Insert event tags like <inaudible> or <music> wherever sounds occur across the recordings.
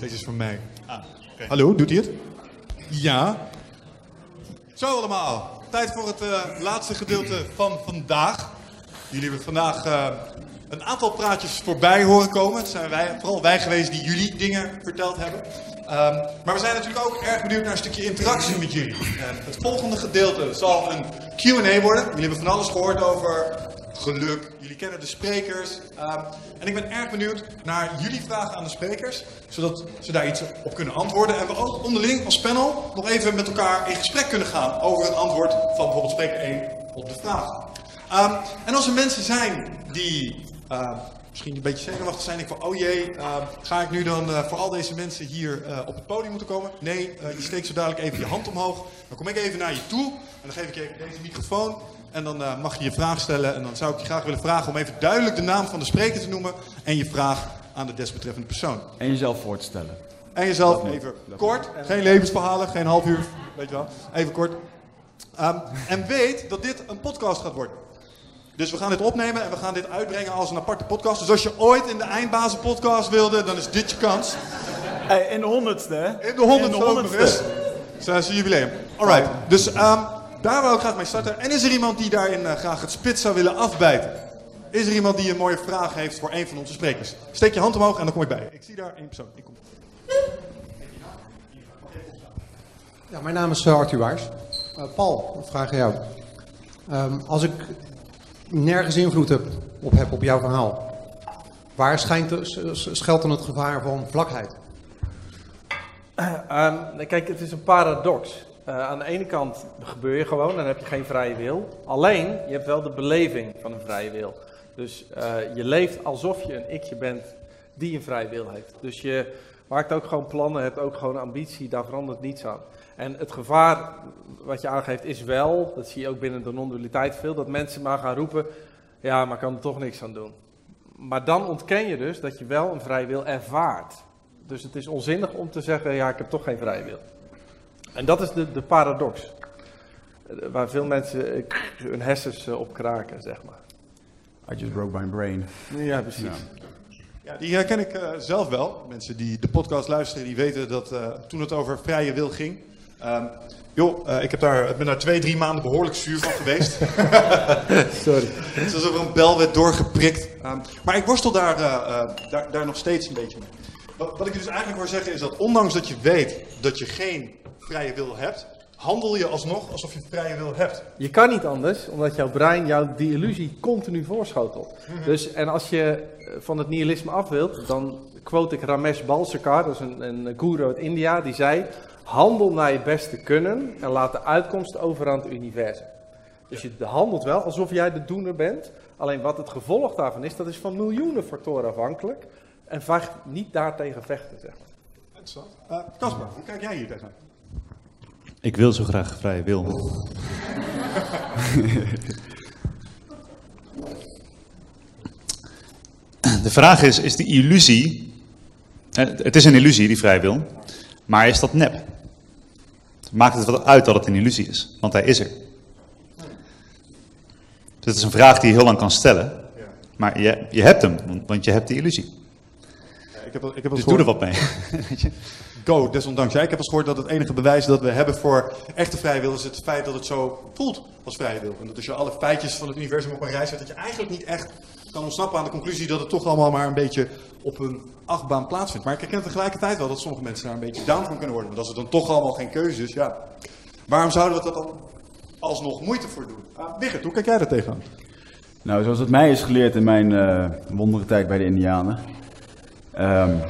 Deze is van mij. Hallo, doet hij het? Ja. Zo allemaal. Tijd voor het eh, laatste gedeelte van vandaag. Jullie hebben vandaag eh, een aantal praatjes voorbij horen komen. Het zijn wij, vooral wij geweest die jullie dingen verteld hebben. Ehm, maar we zijn natuurlijk ook erg benieuwd naar een stukje interactie met jullie. En het volgende gedeelte zal een Q&A worden. Jullie hebben van alles gehoord over geluk. Jullie kennen de sprekers. Ehm, en ik ben erg benieuwd naar jullie vragen aan de sprekers, zodat ze daar iets op kunnen antwoorden. En we ook onderling als panel nog even met elkaar in gesprek kunnen gaan over het antwoord van bijvoorbeeld spreker 1 op de vraag. Ehm, en als er mensen zijn die ehm, misschien een beetje zenuwachtig zijn, ik van, oh jee, ga ik nu dan eh, voor al deze mensen hier eh, op het podium moeten komen? Nee, eh, je steekt zo dadelijk even je hand omhoog. Dan kom ik even naar je toe en dan geef ik je deze microfoon. En dan eh, mag je je vraag stellen. En dan zou ik je graag willen vragen om even duidelijk de naam van de spreker te noemen. En je vraag aan de desbetreffende persoon. En jezelf voor te stellen. En jezelf even kort. Geen levensverhalen, geen half uur. Weet je wel. Even kort. Ehm, en weet dat dit een podcast gaat worden. Dus we gaan dit opnemen en we gaan dit uitbrengen als een aparte podcast. Dus als je ooit in de Eindbazen podcast wilde, dan is dit je kans. Hey, in de honderdste, hè? In de honderdste ook nog eens. Dat is een jubileum. Alright, dus ehm, daar wou ik graag mee starten. En is er iemand die daarin eh, graag het spits zou willen afbijten? Is er iemand die een mooie vraag heeft voor een van onze sprekers? Steek je hand omhoog en dan kom ik bij. Ik zie daar één persoon. Ik kom. Ja, mijn naam is eh, Arthur Waars. Eh, Paul, een vraag aan jou. Ehm, als ik nergens invloed heb op, heb op jouw verhaal, waar schijnt er, schuilt dan het gevaar van vlakheid? Ehm, kijk, het is een paradox. Eh, aan de ene kant gebeur je gewoon, dan heb je geen vrije wil. Alleen, je hebt wel de beleving van een vrije wil. Dus eh, je leeft alsof je een ikje bent die een vrije wil heeft. Dus je maakt ook gewoon plannen, hebt ook gewoon ambitie, daar verandert niets aan. En het gevaar wat je aangeeft is wel, dat zie je ook binnen de non-dualiteit veel, dat mensen maar gaan roepen, ja, maar kan er toch niks aan doen. Maar dan ontken je dus dat je wel een vrije wil ervaart. Dus het is onzinnig om te zeggen, ja, ik heb toch geen vrije wil. En dat is de, de paradox. Eh, Waar veel mensen hun hersens eh, op kraken, zeg maar. I just broke my brain. Ja, precies. Ja, die herken ik eh, zelf wel. Mensen die de podcast luisteren, die weten dat eh, toen het over vrije wil ging. ehm, joh, eh, ik heb daar, ik ben daar twee, drie maanden behoorlijk zuur van geweest. <laughs> Sorry. Het is alsof er een bel werd doorgeprikt. Ehm, maar ik worstel daar, eh, eh, daar, daar nog steeds een beetje mee. Wat, wat ik je dus eigenlijk wil zeggen is dat ondanks dat je weet dat je geen vrije wil hebt, handel je alsnog alsof je vrije wil hebt. Je kan niet anders, omdat jouw brein jou die illusie continu voorschotelt. Dus, en als je eh, van het nihilisme af wilt, dan quote ik Ramesh Balsekar, dat is een, een guru uit India, die zei: Handel naar je beste kunnen en laat de uitkomst over aan het universum. Dus je handelt wel alsof jij de doener bent. Alleen wat het gevolg daarvan is, dat is van miljoenen factoren afhankelijk. En vaak niet daartegen vechten, zeg maar. Interessant. Eh, Casper, hoe kijk jij hier tegenaan? Ik wil zo graag vrije wil. <laughs> De vraag is, is die illusie... hè, Het is een illusie, die vrije wil. Maar is dat nep? Maakt het wat uit dat het een illusie is? Want hij is er. Dus het is een vraag die je heel lang kan stellen. Maar je, je hebt hem, want- want je hebt die illusie. Ik heb, ik heb Dus eens doe er gehoord- wat mee. <laughs> Go, desondanks. Ja, ik heb eens gehoord dat het enige bewijs dat we hebben voor echte vrije wil is het feit dat het zo voelt als vrije wil. En dat als je alle feitjes van het universum op een rij zet, dat je eigenlijk niet echt kan ontsnappen aan de conclusie dat het toch allemaal maar een beetje op een achtbaan plaatsvindt. Maar ik herken tegelijkertijd wel dat sommige mensen daar een beetje down van kunnen worden. Want als het dan toch allemaal geen keuze is, ja. Waarom zouden we dat dan alsnog moeite voor doen? Uh, Wigert, hoe kijk jij daar tegenaan? Nou, zoals het mij is geleerd in mijn uh, wondere tijd bij de Indianen, um,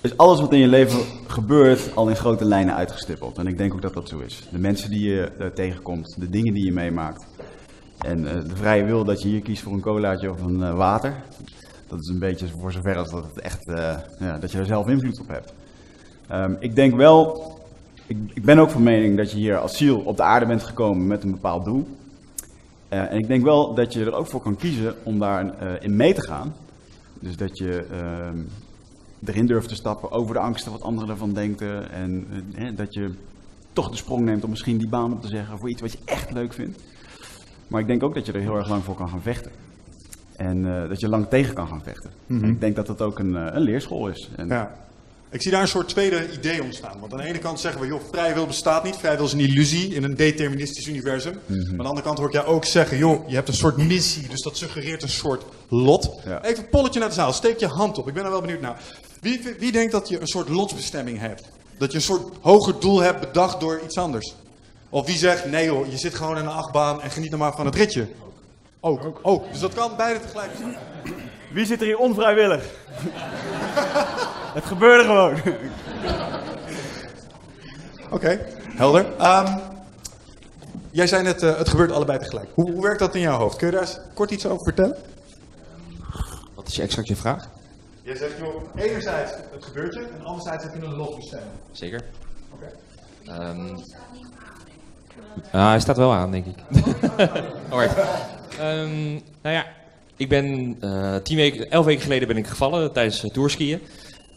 is alles wat in je leven gebeurt al in grote lijnen uitgestippeld. En ik denk ook dat dat zo is. De mensen die je uh, tegenkomt, de dingen die je meemaakt. En uh, de vrije wil dat je hier kiest voor een colaatje of een water. Dat is een beetje voor zover als dat het echt, ja, dat je er zelf invloed op hebt. Um, ik denk wel, ik, ik, ben ook van mening dat je hier als ziel op de aarde bent gekomen met een bepaald doel. En ik denk wel dat je er ook voor kan kiezen om daarin in mee te gaan. Dus dat je uh, erin durft te stappen over de angsten wat anderen ervan denken. En uh, dat je toch de sprong neemt om misschien die baan op te zeggen voor iets wat je echt leuk vindt. Maar ik denk ook dat je er heel erg lang voor kan gaan vechten. En dat je lang tegen kan gaan vechten. Mm -hmm. Ik denk dat dat ook een, een leerschool is. En ja. Ik zie daar een soort tweede idee ontstaan. Want aan de ene kant zeggen we, joh, vrije wil bestaat niet. Vrije wil is een illusie in een deterministisch universum. Mm -hmm. Maar aan de andere kant hoor ik jou ook zeggen, joh, je hebt een soort missie. Dus dat suggereert een soort lot. Ja. Even een polletje naar de zaal. Steek je hand op. Ik ben er wel benieuwd naar. Wie, wie denkt dat je een soort lotsbestemming hebt? Dat je een soort hoger doel hebt bedacht door iets anders? Of wie zegt, nee joh, je zit gewoon in een achtbaan en geniet nog maar van het ritje? Ook. ook. ook. Dus dat kan beide tegelijk zijn. Wie zit er hier onvrijwillig? <laughs> het gebeurde gewoon. <laughs> Oké, okay, helder. Um, jij zei net, uh, het gebeurt allebei tegelijk. Hoe, hoe, werkt dat in jouw hoofd? Kun je daar eens kort iets over vertellen? Wat is je exact je vraag? Jij zegt, joh, enerzijds het gebeurt je, en anderzijds heb je een lotbestemming. Zeker. Oké. Okay. Um, ah, hij staat wel aan, denk ik. <laughs> Alright. Um, nou ja, ik ben uh, tien weken, elf weken geleden ben ik gevallen tijdens uh, tourskiën.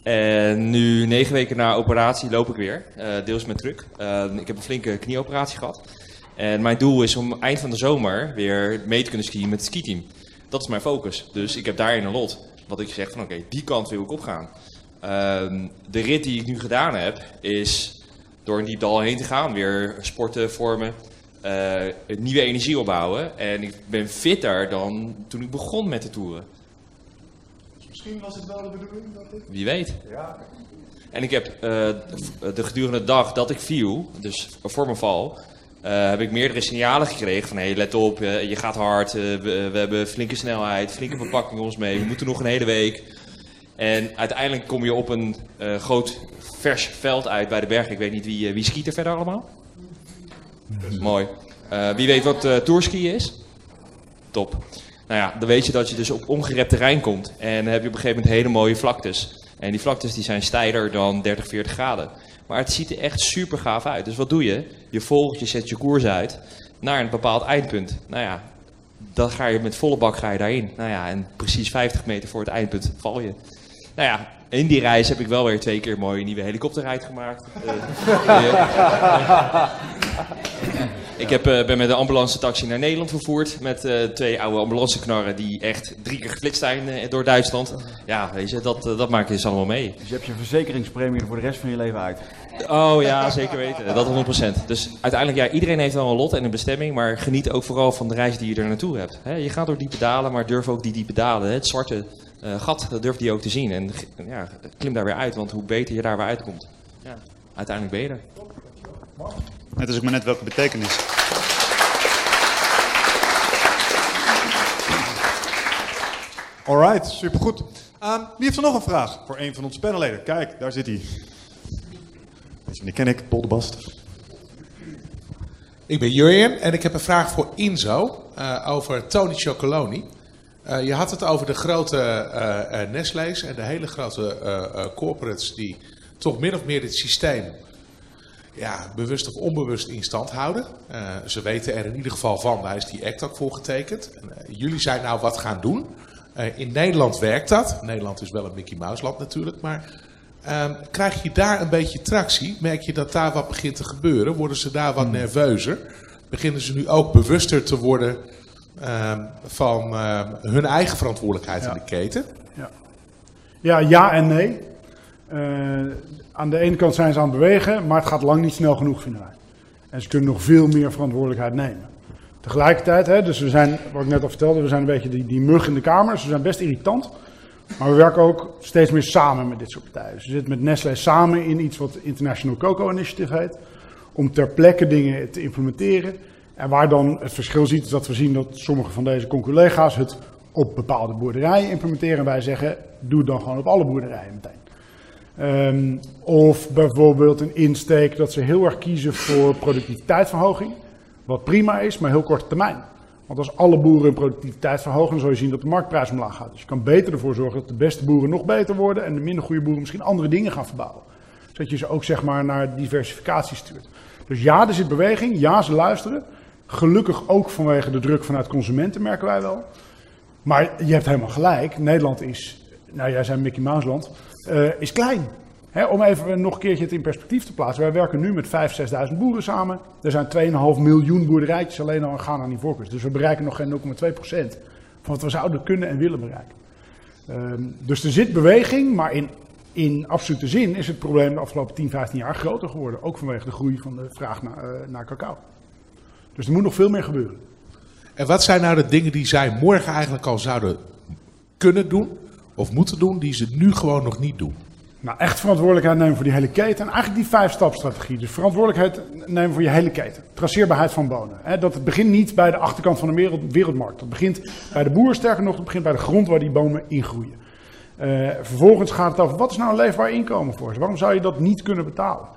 En nu negen weken na operatie loop ik weer, uh, deels met truck. ik heb een flinke knieoperatie gehad. En mijn doel is om eind van de zomer weer mee te kunnen skiën met het skiteam. Dat is mijn focus. Dus ik heb daarin een lot. Wat ik zeg van oké, okay, die kant wil ik opgaan. Ehm, de rit die ik nu gedaan heb, is door een diep dal heen te gaan. Weer sporten, vormen, uh, nieuwe energie opbouwen. En ik ben fitter dan toen ik begon met de toeren. Dus misschien was het wel de bedoeling dat ik... Wie weet. Ja. En ik heb uh, de gedurende dag dat ik viel, dus voor mijn val, uh, heb ik meerdere signalen gekregen van hé, hey, let op, je gaat hard, we, we, hebben flinke snelheid, flinke verpakking ons mee, we moeten nog een hele week. En uiteindelijk kom je op een groot vers veld uit bij de berg. Ik weet niet wie, wie skiet er verder allemaal? Mooi. Wie weet wat tourski is? Top. Nou ja, dan weet je dat je dus op ongerept terrein komt. En heb je op een gegeven moment hele mooie vlaktes. En die vlaktes die zijn steiler dan 30, 40 graden. Maar het ziet er echt super gaaf uit. Dus wat doe je? Je volgt, je zet je koers uit naar een bepaald eindpunt. Nou ja, dan ga je met volle bak ga je daarin. Nou ja, en precies 50 meter voor het eindpunt val je. Nou ja, in die reis heb ik wel weer twee keer een mooie nieuwe helikopterrijd gemaakt. Uh, <laughs> ik heb, uh, ben met de ambulance taxi naar Nederland vervoerd. Met uh, twee oude ambulanceknarren die echt drie keer geflitst zijn uh, door Duitsland. Ja, weet je, dat, dat maak je dus allemaal mee. Dus je hebt je verzekeringspremie er voor de rest van je leven uit? Oh ja, zeker weten. Dat 100%. Dus uiteindelijk, ja, iedereen heeft wel een lot en een bestemming. Maar geniet ook vooral van de reis die je er naartoe hebt. He, je gaat door diepe dalen, maar durf ook die diepe dalen. Het zwarte gat, dat durf je ook te zien. En ja, klim daar weer uit, want hoe beter je daar weer uitkomt. Ja, uiteindelijk ben je er. Het is ook maar net welke betekenis. Alright, supergoed. Um, wie heeft er nog een vraag voor een van onze panelleden? Kijk, daar zit hij. Deze die ken ik, Bast. Ik ben Jurjen en ik heb een vraag voor Inzo uh, over Tony Chocoloni. Uh, je had het over de grote uh, Nestlé's en de hele grote corporates die toch min of meer dit systeem ja, bewust of onbewust in stand houden. Ze weten er in ieder geval van, daar is die act voor getekend. En, jullie zijn nou wat gaan doen. In Nederland werkt dat. Nederland is wel een Mickey Mouse land natuurlijk, maar ehm, krijg je daar een beetje tractie? Merk je dat daar wat begint te gebeuren? Worden ze daar wat nerveuzer? Beginnen ze nu ook bewuster te worden ehm, van ehm, hun eigen verantwoordelijkheid ja. in de keten? Ja, ja, ja en nee. aan de ene kant zijn ze aan het bewegen, maar het gaat lang niet snel genoeg, vinden wij. En ze kunnen nog veel meer verantwoordelijkheid nemen. Tegelijkertijd, hè, dus we zijn, wat ik net al vertelde, we zijn een beetje die, die mug in de kamer. Ze zijn best irritant. Maar we werken ook steeds meer samen met dit soort partijen. Dus we zitten met Nestlé samen in iets wat International Cocoa Initiative heet. om ter plekke dingen te implementeren. En waar dan het verschil ziet, is dat we zien dat sommige van deze conculega's het op bepaalde boerderijen implementeren. En wij zeggen, doe het dan gewoon op alle boerderijen meteen. Um, of bijvoorbeeld een insteek dat ze heel erg kiezen voor productiviteitsverhoging. Wat prima is, maar heel korte termijn. Want als alle boeren hun productiviteit verhogen, dan zul je zien dat de marktprijs omlaag gaat. Dus je kan beter ervoor zorgen dat de beste boeren nog beter worden en de minder goede boeren misschien andere dingen gaan verbouwen. Zodat je ze ook zeg maar naar diversificatie stuurt. Dus ja, er zit beweging. Ja, ze luisteren. Gelukkig ook vanwege de druk vanuit consumenten, merken wij wel. Maar je hebt helemaal gelijk. Nederland is, nou jij zei Mickey Mouse land, uh, is klein om even nog een keertje het in perspectief te plaatsen. Wij werken nu met 5.000, 6.000 boeren samen. Er zijn 2,5 miljoen boerderijtjes alleen al in Ghana en Ivoorkust. Dus we bereiken nog geen 0,2% van wat we zouden kunnen en willen bereiken. Ehm, dus er zit beweging, maar in, in absolute zin is het probleem de afgelopen 10, 15 jaar groter geworden. Ook vanwege de groei van de vraag naar, uh, naar cacao. Dus er moet nog veel meer gebeuren. En wat zijn nou de dingen die zij morgen eigenlijk al zouden kunnen doen of moeten doen, die ze nu gewoon nog niet doen? Nou, echt verantwoordelijkheid nemen voor die hele keten. En eigenlijk die vijf-stapstrategie. Dus verantwoordelijkheid nemen voor je hele keten. Traceerbaarheid van bonen. dat begint niet bij de achterkant van de wereld, wereldmarkt. Dat begint bij de boer, sterker nog, dat begint bij de grond waar die bomen ingroeien. Uh, vervolgens gaat het over, wat is nou een leefbaar inkomen voor ze? Waarom zou je dat niet kunnen betalen?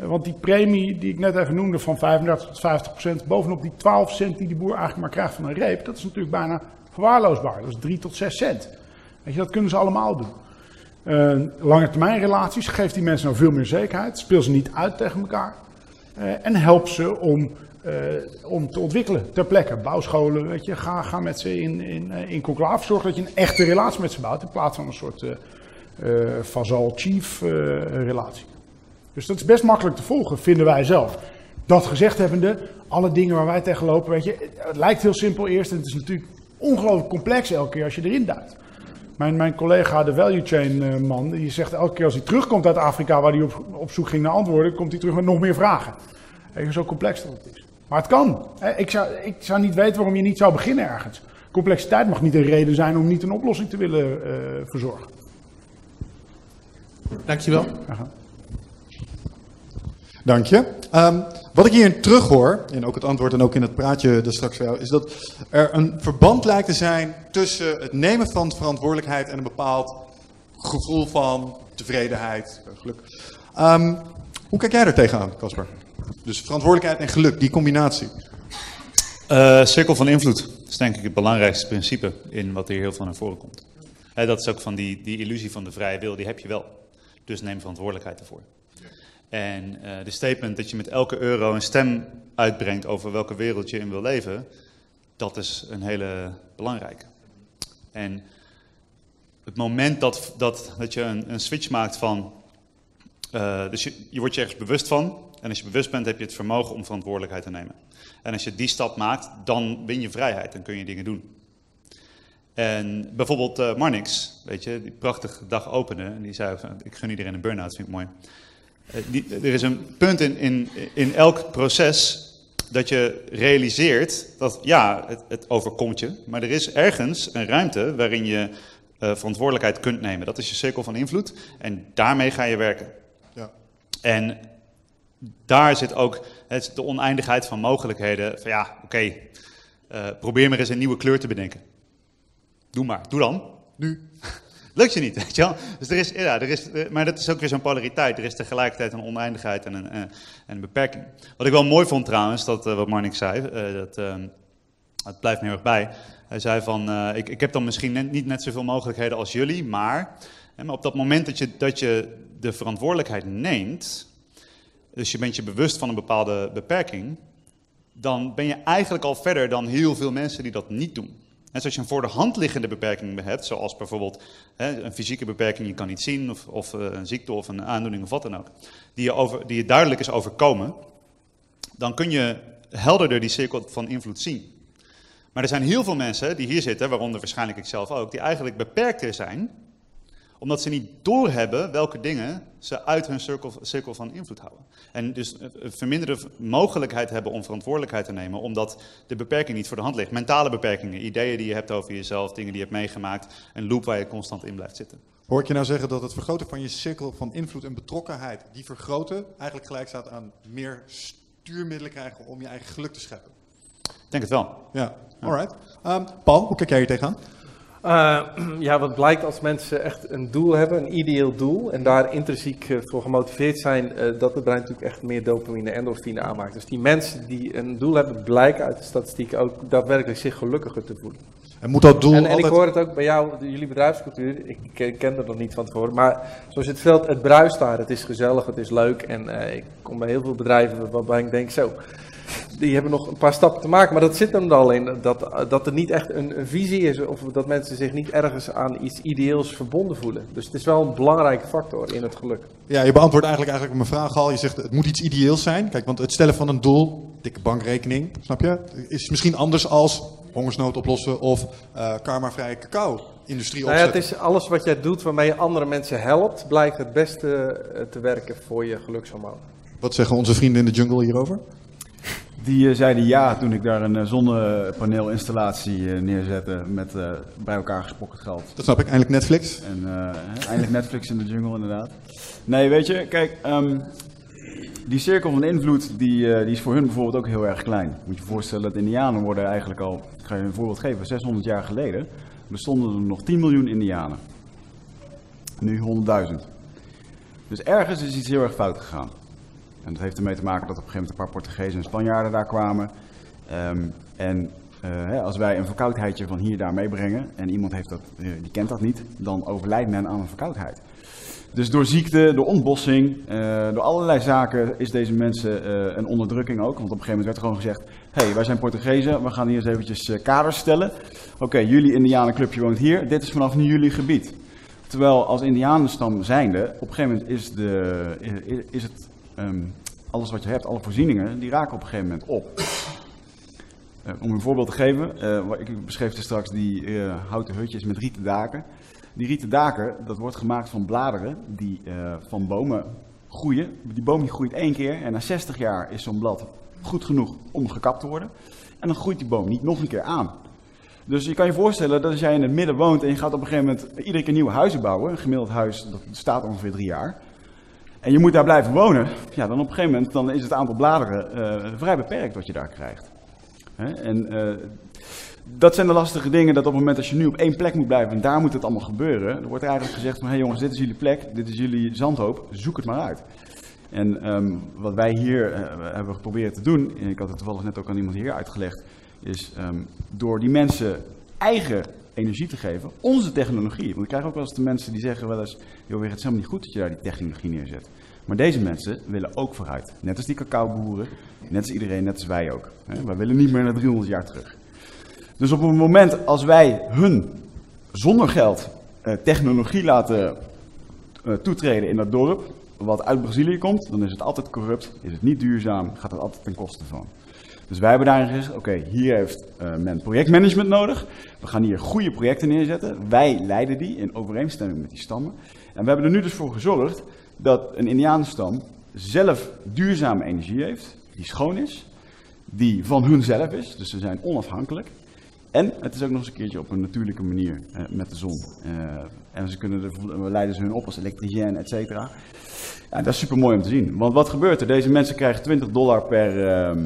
Uh, want die premie die ik net even noemde van 35 tot 50 procent, bovenop die 12 cent die die boer eigenlijk maar krijgt van een reep, dat is natuurlijk bijna verwaarloosbaar. Dat is 3 tot 6 cent. Weet je, dat kunnen ze allemaal doen. Uh, lange termijn relaties, geeft die mensen nou veel meer zekerheid, speel ze niet uit tegen elkaar uh, en help ze om, uh, om te ontwikkelen ter plekke. Bouwscholen, weet je, ga, ga met ze in, in, in conclave, zorg dat je een echte relatie met ze bouwt in plaats van een soort vazal-chief relatie. Dus dat is best makkelijk te volgen, vinden wij zelf. Dat gezegd hebbende, alle dingen waar wij tegen lopen, weet je, het lijkt heel simpel eerst en het is natuurlijk ongelooflijk complex elke keer als je erin duikt. Mijn, mijn collega, de value chain eh, man, die zegt elke keer als hij terugkomt uit Afrika, waar hij op, op zoek ging naar antwoorden, komt hij terug met nog meer vragen. Even zo complex dat het is. Maar het kan. Ik zou, ik zou niet weten waarom je niet zou beginnen ergens. Complexiteit mag niet een reden zijn om niet een oplossing te willen uh, verzorgen. Dankjewel. Aha. Dank je. Um, wat ik hierin terughoor, in ook het antwoord en ook in het praatje dus straks jou, is dat er een verband lijkt te zijn tussen het nemen van verantwoordelijkheid en een bepaald gevoel van tevredenheid, geluk. Um, hoe kijk jij er tegenaan, Casper? Dus verantwoordelijkheid en geluk, die combinatie. Uh, cirkel van invloed is denk ik het belangrijkste principe in wat hier heel veel naar voren komt. Dat is ook van die, die illusie van de vrije wil, die heb je wel. Dus neem verantwoordelijkheid ervoor. En uh, de statement dat je met elke euro een stem uitbrengt over welke wereld je in wil leven, dat is een hele belangrijke. En het moment dat, dat, dat je een, een switch maakt van, uh, dus je, je wordt je ergens bewust van, en als je bewust bent heb je het vermogen om verantwoordelijkheid te nemen. En als je die stap maakt, dan win je vrijheid, dan kun je dingen doen. En bijvoorbeeld uh, Marnix, weet je, die prachtige dag openen, en die zei, ik gun iedereen een burn-out, vind ik mooi. Eh, er is een punt in, in, in elk proces dat je realiseert dat ja, het, het, overkomt je, maar er is ergens een ruimte waarin je uh, verantwoordelijkheid kunt nemen. Dat is je cirkel van invloed en daarmee ga je werken. Ja. En daar zit ook het, de oneindigheid van mogelijkheden. Van ja, oké, okay, uh, probeer maar eens een nieuwe kleur te bedenken. Doe maar, doe dan. Nu. Lukt je niet, <laughs> weet je wel? Dus er is, ja, er is, eh, maar dat is ook weer zo'n polariteit. Er is tegelijkertijd een oneindigheid en een, eh, en een beperking. Wat ik wel mooi vond trouwens, dat, uh, wat Marnik zei, dat, het blijft me heel erg bij. Hij zei van, ik, ik heb dan misschien niet net zoveel mogelijkheden als jullie, maar, maar op dat moment dat je, dat je de verantwoordelijkheid neemt, dus je bent je bewust van een bepaalde beperking, dan ben je eigenlijk al verder dan heel veel mensen die dat niet doen. En als je een voor de hand liggende beperking hebt, zoals bijvoorbeeld hè, een fysieke beperking, je kan niet zien, of, of uh, een ziekte of een aandoening of wat dan ook, die je, over, die je duidelijk is overkomen, dan kun je helderder die cirkel van invloed zien. Maar er zijn heel veel mensen die hier zitten, waaronder waarschijnlijk ik zelf ook, die eigenlijk beperkter zijn omdat ze niet doorhebben welke dingen ze uit hun cirkel, cirkel van invloed houden. En dus een verminderde mogelijkheid hebben om verantwoordelijkheid te nemen, omdat de beperking niet voor de hand ligt. Mentale beperkingen, ideeën die je hebt over jezelf, dingen die je hebt meegemaakt, een loop waar je constant in blijft zitten. Hoor ik je nou zeggen dat het vergroten van je cirkel van invloed en betrokkenheid, die vergroten, eigenlijk gelijk staat aan meer stuurmiddelen krijgen om je eigen geluk te scheppen. Ik denk het wel. Ja, alright. Um, Paul, hoe kijk jij hier tegenaan? Uh, <clears throat> ja, wat blijkt als mensen echt een doel hebben, een ideeel doel, en daar intrinsiek uh, voor gemotiveerd zijn, uh, dat het brein natuurlijk echt meer dopamine en endorfine aanmaakt. Dus die mensen die een doel hebben, blijken uit de statistieken ook daadwerkelijk zich gelukkiger te voelen. En moet dat doel en, en altijd... ik hoor het ook bij jou, jullie bedrijfscultuur, ik, ik ken er nog niet van tevoren, maar zoals je het vertelt, het bruist daar, het is gezellig, het is leuk en ik kom bij heel veel bedrijven waarbij ik denk zo die hebben nog een paar stappen te maken. Maar dat zit hem er al in. Dat, dat er niet echt een, een, visie is. Of dat mensen zich niet ergens aan iets ideeels verbonden voelen. Dus het is wel een belangrijke factor in het geluk. Ja, je beantwoordt eigenlijk, eigenlijk mijn vraag al. Je zegt het moet iets ideeels zijn. Kijk, want het stellen van een doel, dikke bankrekening, snap je? Is misschien anders als hongersnood oplossen of uh, karmavrije cacao. Industrie nou ja, het is alles wat jij doet waarmee je andere mensen helpt, blijkt het beste te werken voor je gelukshormoon. Wat zeggen onze vrienden in de jungle hierover? Die uh, zeiden ja toen ik daar een uh, zonnepaneelinstallatie uh, neerzette met bij elkaar gesproken geld. Dat snap ik, eindelijk Netflix. En eindelijk Netflix in de jungle inderdaad. Nee, weet je, kijk, um, die cirkel van invloed die, die is voor hun bijvoorbeeld ook heel erg klein. Moet je je voorstellen dat indianen worden eigenlijk al, ik ga je een voorbeeld geven, 600 jaar geleden bestonden er nog 10 miljoen indianen. Nu 100.000. Dus ergens is iets heel erg fout gegaan. En dat heeft ermee te maken dat op een gegeven moment een paar Portugezen en Spanjaarden daar kwamen. Um, en uh, als wij een verkoudheidje van hier daar meebrengen en iemand heeft dat, uh, die kent dat niet, dan overlijdt men aan een verkoudheid. Dus door ziekte, door ontbossing, uh, door allerlei zaken is deze mensen een onderdrukking ook. Want op een gegeven moment werd er gewoon gezegd, hé, hey, wij zijn Portugezen, we gaan hier eens eventjes kaders stellen. Oké, jullie indianenclubje woont hier, dit is vanaf nu jullie gebied. Terwijl als indianenstam zijnde, op een gegeven moment is, de, is het Um, alles wat je hebt, alle voorzieningen, die raken op een gegeven moment op. Uh, om een voorbeeld te geven, uh, ik beschreef er straks die uh, houten hutjes met rieten daken. Die rieten daken, dat wordt gemaakt van bladeren die van bomen groeien. Die boom die groeit één keer en na 60 jaar is zo'n blad goed genoeg om gekapt te worden. En dan groeit die boom niet nog een keer aan. Dus je kan je voorstellen dat als jij in het midden woont en je gaat op een gegeven moment iedere keer nieuwe huizen bouwen. Een gemiddeld huis, dat staat ongeveer drie jaar. En je moet daar blijven wonen, ja, dan op een gegeven moment dan is het aantal bladeren uh, vrij beperkt wat je daar krijgt. Hè? En uh, dat zijn de lastige dingen, dat op het moment als je nu op één plek moet blijven en daar moet het allemaal gebeuren, dan wordt er eigenlijk gezegd van, hé hey jongens, dit is jullie plek, dit is jullie zandhoop, zoek het maar uit. En um, wat wij hier uh, hebben geprobeerd te doen, en ik had het toevallig net ook aan iemand hier uitgelegd, is um, door die mensen eigen energie te geven, onze technologie. Want ik krijg ook wel eens de mensen die zeggen wel eens, joh, het is helemaal niet goed dat je daar die technologie neerzet. Maar deze mensen willen ook vooruit. Net als die cacaoboeren, net als iedereen, net als wij ook. Wij willen niet meer naar 300 jaar terug. Dus op het moment als wij hun zonder geld eh, technologie laten uh, toetreden in dat dorp, wat uit Brazilië komt, dan is het altijd corrupt, is het niet duurzaam, gaat het altijd ten koste van. Dus wij hebben daarin gezegd, oké, hier heeft uh, men projectmanagement nodig. We gaan hier goede projecten neerzetten. Wij leiden die in overeenstemming met die stammen. En we hebben er nu dus voor gezorgd dat een indianenstam zelf duurzame energie heeft, die schoon is, die van hunzelf is, dus ze zijn onafhankelijk. En het is ook nog eens een keertje op een natuurlijke manier uh, met de zon. Uh, en ze kunnen we leiden ze hun op als elektricien, et cetera. Ja, dat is super mooi om te zien. Want wat gebeurt er? Deze mensen krijgen 20 dollar per, uh,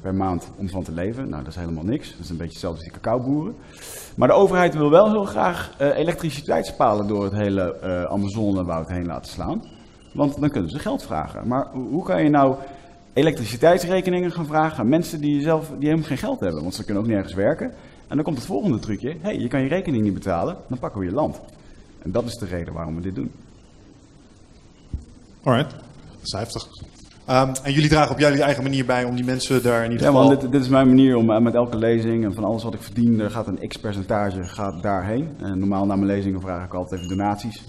per maand om van te leven. Nou, dat is helemaal niks. Dat is een beetje hetzelfde als die cacaoboeren. Maar de overheid wil wel heel graag uh, elektriciteitspalen door het hele uh, Amazonewoud heen laten slaan. Want dan kunnen ze geld vragen. Maar hoe kan je nou elektriciteitsrekeningen gaan vragen aan mensen die, zelf, die helemaal geen geld hebben? Want ze kunnen ook nergens werken. En dan komt het volgende trucje. Hé, hey, je kan je rekening niet betalen, dan pakken we je land. En dat is de reden waarom we dit doen. Alright, dat is heftig. Um, en jullie dragen op jullie eigen manier bij om die mensen daar in ieder ja, geval... Ja, dit, dit, is mijn manier om uh, met elke lezing en van alles wat ik verdien, er gaat een x-percentage gaat daarheen. En normaal na mijn lezingen vraag ik altijd even donaties.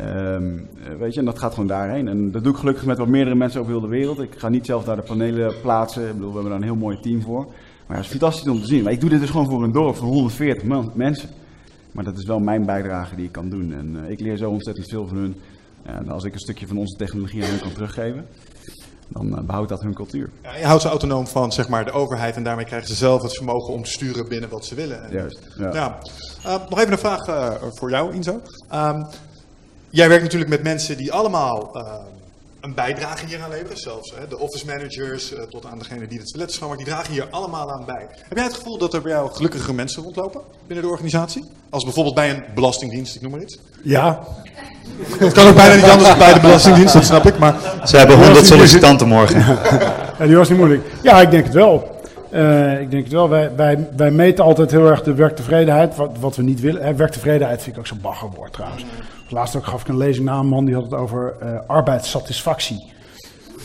Um, weet je, en dat gaat gewoon daarheen. En dat doe ik gelukkig met wat meerdere mensen over heel de wereld. Ik ga niet zelf daar de panelen plaatsen. Ik bedoel, we hebben daar een heel mooi team voor. Maar het is fantastisch om te zien. Maar ik doe dit dus gewoon voor een dorp van 140 man, mensen. Maar dat is wel mijn bijdrage die ik kan doen. En uh, ik leer zo ontzettend veel van hun. En als ik een stukje van onze technologie aan hen kan teruggeven, dan uh, behoudt dat hun cultuur. Ja, je houdt ze autonoom van zeg maar, de overheid en daarmee krijgen ze zelf het vermogen om te sturen binnen wat ze willen. En, Juist. Ja. ja. Uh, nog even een vraag uh, voor jou, Inzo. Um, jij werkt natuurlijk met mensen die allemaal een bijdrage hier aan leveren. Zelfs hè, de office managers uh, tot aan degene die het toilet schoonmaakt, die dragen hier allemaal aan bij. Heb jij het gevoel dat er bij jou gelukkige mensen rondlopen binnen de organisatie? Als bijvoorbeeld bij een belastingdienst, ik noem maar iets. Ja. Het kan ook bijna niet anders dan bij de belastingdienst, dat snap ik. Maar... Ze hebben honderd sollicitanten morgen. ja, die was niet moeilijk. Ja, ik denk het wel. Uh, ik denk het wel. Wij, wij, wij meten altijd heel erg de werktevredenheid. Wat, wat we niet willen. Hè, werktevredenheid vind ik ook zo'n baggerwoord trouwens. Laatst ook gaf ik een lezing naar een man die had het over uh, arbeidssatisfactie.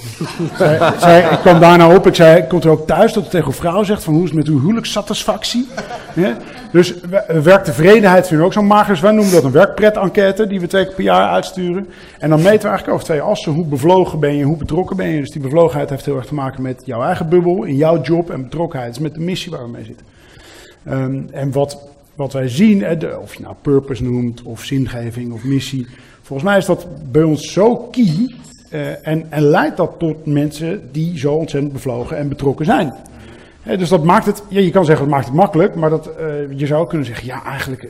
<laughs> zij, zij, ik kwam daarna op, ik zei, komt u ook thuis dat u tegen uw vrouw zegt van hoe is het met uw huwelijkssatisfactie? Ja? Dus werktevredenheid vinden we ook zo'n magers. Wij noemen dat een werkpret-enquête die we twee keer per jaar uitsturen. En dan meten we eigenlijk over twee assen hoe bevlogen ben je, hoe betrokken ben je. Dus die bevlogenheid heeft heel erg te maken met jouw eigen bubbel, in jouw job en betrokkenheid is met de missie waar we mee zitten. Um, en wat, wat wij zien, of je nou purpose noemt, of zingeving, of missie. Volgens mij is dat bij ons zo key uh, en, en leidt dat tot mensen die zo ontzettend bevlogen en betrokken zijn. dus dat maakt het, ja, je kan zeggen dat maakt het makkelijk, maar dat, uh, je zou kunnen zeggen, ja eigenlijk,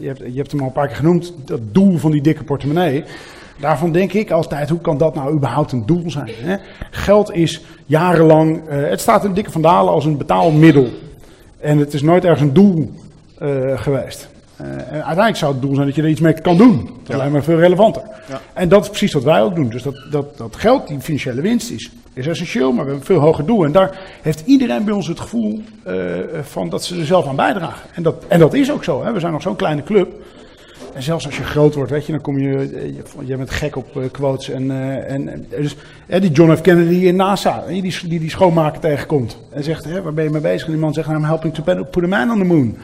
je, hebt, je hebt hem al een paar keer genoemd, dat doel van die dikke portemonnee. Daarvan denk ik altijd, hoe kan dat nou überhaupt een doel zijn? Geld is jarenlang, uh, het staat in dikke vandalen als een betaalmiddel. En het is nooit ergens een doel geweest. Uh, uiteindelijk zou het doel zijn dat je er iets mee kan doen. Dat lijkt me veel relevanter. Ja. En dat is precies wat wij ook doen. Dus dat, dat, dat geld, die financiële winst, is, is essentieel, maar we hebben een veel hoger doel. En daar heeft iedereen bij ons het gevoel uh, van dat ze er zelf aan bijdragen. En dat, en dat is ook zo. Hè. We zijn nog zo'n kleine club. En zelfs als je groot wordt, weet je, dan kom je, je, bent gek op uh, quotes. En, en, dus, die John F. Kennedy in NASA, die, die die schoonmaker tegenkomt. En zegt, hè, waar ben je mee bezig? En die man zegt, I'm helping to put a man on the moon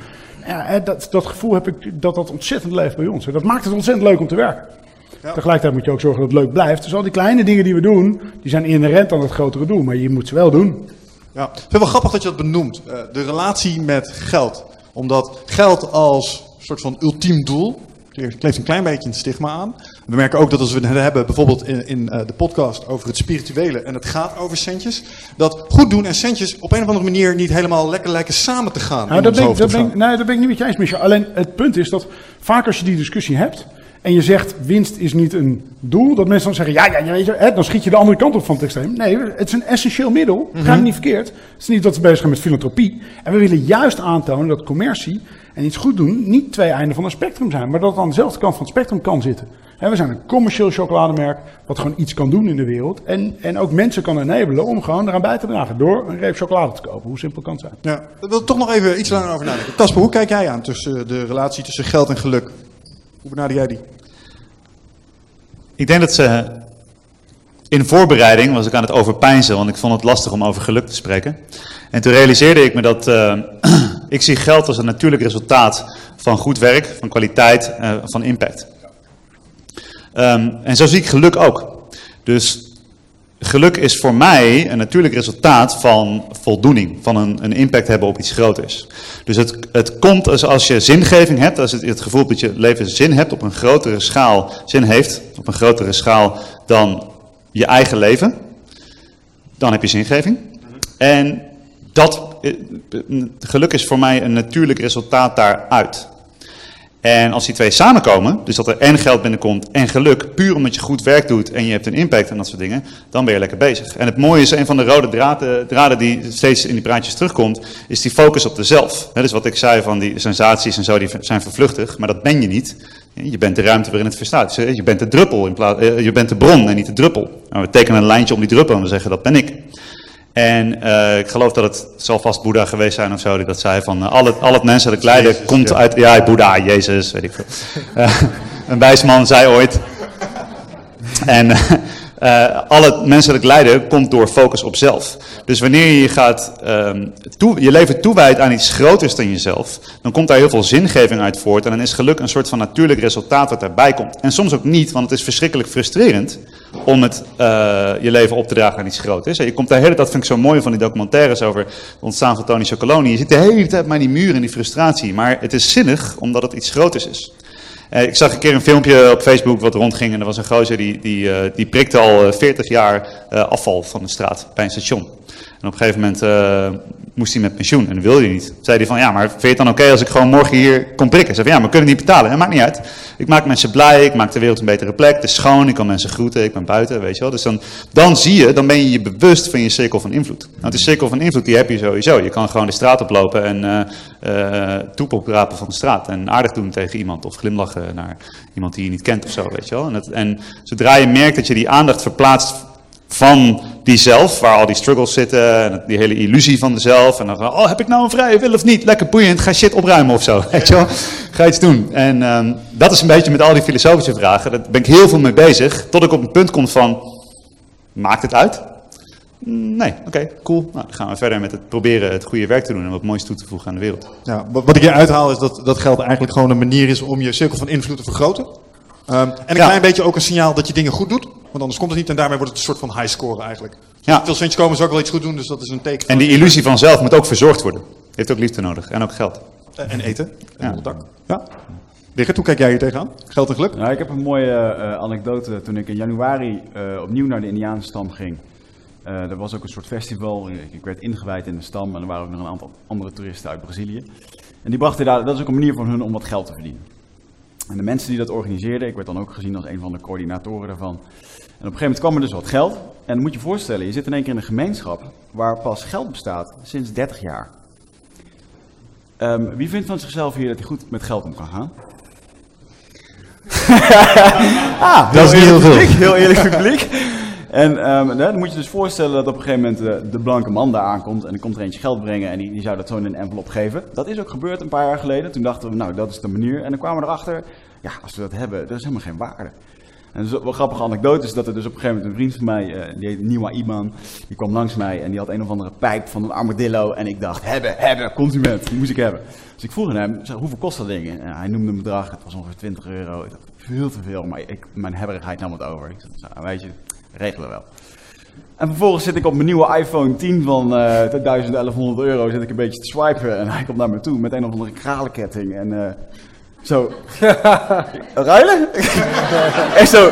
ja, dat, dat gevoel heb ik dat dat ontzettend leeft bij ons. Dat maakt het ontzettend leuk om te werken. Ja. Tegelijkertijd moet je ook zorgen dat het leuk blijft. Dus al die kleine dingen die we doen, die zijn inherent aan het grotere doel. Maar je moet ze wel doen. Ja, ik vind het wel grappig dat je dat benoemt. Uh, de relatie met geld. Omdat geld als soort van ultiem doel er kleeft een klein beetje een stigma aan. We merken ook dat als we het hebben, bijvoorbeeld in, in uh, de podcast over het spirituele en het gaat over centjes, dat goed doen en centjes op een of andere manier niet helemaal lekker lijken samen te gaan. Nou, dat ben, ik, dat ben, nee, dat ben ik niet met je eens, Michel. Alleen het punt is dat vaak als je die discussie hebt, en je zegt winst is niet een doel, dat mensen dan zeggen, ja, ja, ja hè, dan schiet je de andere kant op van het extreem. Nee, het is een essentieel middel. Ga mm niet verkeerd. Het is niet dat we bezig zijn met filantropie. En we willen juist aantonen dat commercie en iets goed doen niet twee einden van een spectrum zijn, maar dat het aan dezelfde kant van het spectrum kan zitten. We zijn een commercieel chocolademerk wat gewoon iets kan doen in de wereld. En, en ook mensen kan enabelen om gewoon eraan bij te dragen door een reep chocolade te kopen. Hoe simpel kan het zijn? Ja, ik wil toch nog even iets langer over nadenken. Casper, hoe kijk jij aan tussen de relatie tussen geld en geluk? Hoe benader jij die? Ik denk dat ze in voorbereiding was ik aan het overpijnzen, want ik vond het lastig om over geluk te spreken. En toen realiseerde ik me dat uh, <clears throat> ik zie geld als een natuurlijk resultaat van goed werk, van kwaliteit, uh, van impact. Um, en zo zie ik geluk ook. Dus geluk is voor mij een natuurlijk resultaat van voldoening, van een, een impact hebben op iets groters. Dus het, het komt als, als je zingeving hebt, als het, het gevoel dat je leven zin hebt op een grotere schaal, zin heeft op een grotere schaal dan je eigen leven, dan heb je zingeving. En dat, eh, geluk is voor mij een natuurlijk resultaat daaruit. En als die twee samenkomen, dus dat er en geld binnenkomt en geluk, puur omdat je goed werk doet en je hebt een impact en dat soort dingen, dan ben je lekker bezig. En het mooie is, een van de rode draden, draden die steeds in die praatjes terugkomt, is die focus op de zelf. Dat is wat ik zei van die sensaties en zo, die zijn vervluchtig, maar dat ben je niet. Je bent de ruimte waarin het verstaat. Je bent de druppel, in plaats, eh, je bent de bron en niet de druppel. Nou, we tekenen een lijntje om die druppel en we zeggen dat ben ik. En uh, ik geloof dat het zal vast Boeddha geweest zijn of zo, die dat zei van uh, al, het, al het menselijk lijden Jezus, komt ja. uit, ja, Boeddha, Jezus, weet ik veel. Uh, <laughs> een wijsman zei ooit, en uh, al het menselijk lijden komt door focus op zelf. Dus wanneer je gaat, um, toe, je leven toewijdt aan iets groters dan jezelf, dan komt daar heel veel zingeving uit voort. En dan is geluk een soort van natuurlijk resultaat wat daarbij komt. En soms ook niet, want het is verschrikkelijk frustrerend om het, uh, je leven op te dragen aan iets groters. Je komt daar hele, dat vind ik zo mooi van die documentaires over het ontstaan van Tony Chocoloni. Je zit de hele tijd maar die muur en die frustratie. Maar het is zinnig omdat het iets groters is. Uh, ik zag een keer een filmpje op Facebook wat rondging en er was een gozer die, die, uh, die prikte al 40 jaar afval van de straat bij een station. En op een gegeven moment eh, moest hij met pensioen en dat wilde hij niet. Zei hij van, ja, maar vind je het dan oké als ik gewoon morgen hier kom prikken? Zei van, ja, maar we kunnen niet betalen. Dat maakt niet uit. Ik maak mensen blij, ik maak de wereld een betere plek. Het is schoon, ik kan mensen groeten, ik ben buiten, weet je wel. Dus dan, dan zie je, dan ben je je bewust van je cirkel van invloed. Nou, die cirkel van invloed, die heb je sowieso. Je kan gewoon de straat oplopen en uh, uh, van de straat. En aardig doen tegen iemand of glimlachen naar iemand die je niet kent of zo, weet je wel. En, het, en zodra je merkt dat je die aandacht verplaatst van die zelf, waar al die struggles zitten, en die hele illusie van de zelf. En dan van, oh, heb ik nou een vrije wil of niet? Lekker boeiend, ga shit opruimen of zo. <laughs> Weet je wel? Ga iets doen. En um, dat is een beetje met al die filosofische vragen. Daar ben ik heel veel mee bezig, tot ik op een punt kom van, maakt het uit? Nee, oké, cool. Nou, dan gaan we verder met het proberen het goede werk te doen en wat moois toe te voegen aan de wereld. Ja, wat, wat ik hier uithaal is dat, dat geld eigenlijk gewoon een manier is om je cirkel van invloed te vergroten. Um, en een ja. klein beetje ook een signaal dat je dingen goed doet. Want anders komt het niet en daarmee wordt het een soort van high score eigenlijk. Ja. veel centjes komen, zou ik wel iets goed doen, dus dat is een teken. En die illusie van zelf moet ook verzorgd worden. Heeft ook liefde nodig en ook geld. En eten. En ja. dak. Ja. Richard, hoe kijk jij hier tegenaan? Geld en geluk? Nou, ik heb een mooie uh, anekdote. Toen ik in januari uh, opnieuw naar de Indianenstam ging. Uh, er was ook een soort festival. Ik werd ingewijd in de stam en er waren ook nog een aantal andere toeristen uit Brazilië. En die brachten daar, dat is ook een manier van hun om wat geld te verdienen. En de mensen die dat organiseerden, ik werd dan ook gezien als een van de coördinatoren daarvan. En op een gegeven moment kwam er dus wat geld. En dan moet je je voorstellen, je zit in één keer in een gemeenschap waar pas geld bestaat sinds 30 jaar. Um, wie vindt van zichzelf hier dat hij goed met geld om kan gaan? <laughs> ah, dat is niet heel veel. Publiek, heel eerlijk publiek. En um, dan moet je dus voorstellen dat op een gegeven moment de, de blanke man daar aankomt en dan komt er eentje geld brengen en die, die zou dat zo in een envelop geven. Dat is ook gebeurd een paar jaar geleden. Toen dachten we, nou dat is de manier. En dan kwamen we erachter, ja als we dat hebben, dat is helemaal geen waarde. En dus wel grappige anekdote is dat er dus op een gegeven moment een vriend van mij, uh, die heet Nieuwa Iman, die kwam langs mij en die had een of andere pijp van een armadillo. En ik dacht, hebben, hebben, consument, die moest ik hebben. Dus ik vroeg aan hem, hoeveel kost dat ding? En hij noemde een bedrag, het was ongeveer 20 euro. Ik dacht, veel te veel, maar ik, mijn hebberigheid nam het over. Ik zei, nou, weet je, regelen wel. En vervolgens zit ik op mijn nieuwe iPhone 10 van uh, 1100 euro, zit ik een beetje te swipen. En hij komt naar me toe met een of andere kralenketting. En uh, zo, <laughs> ruilen? <laughs> en zo,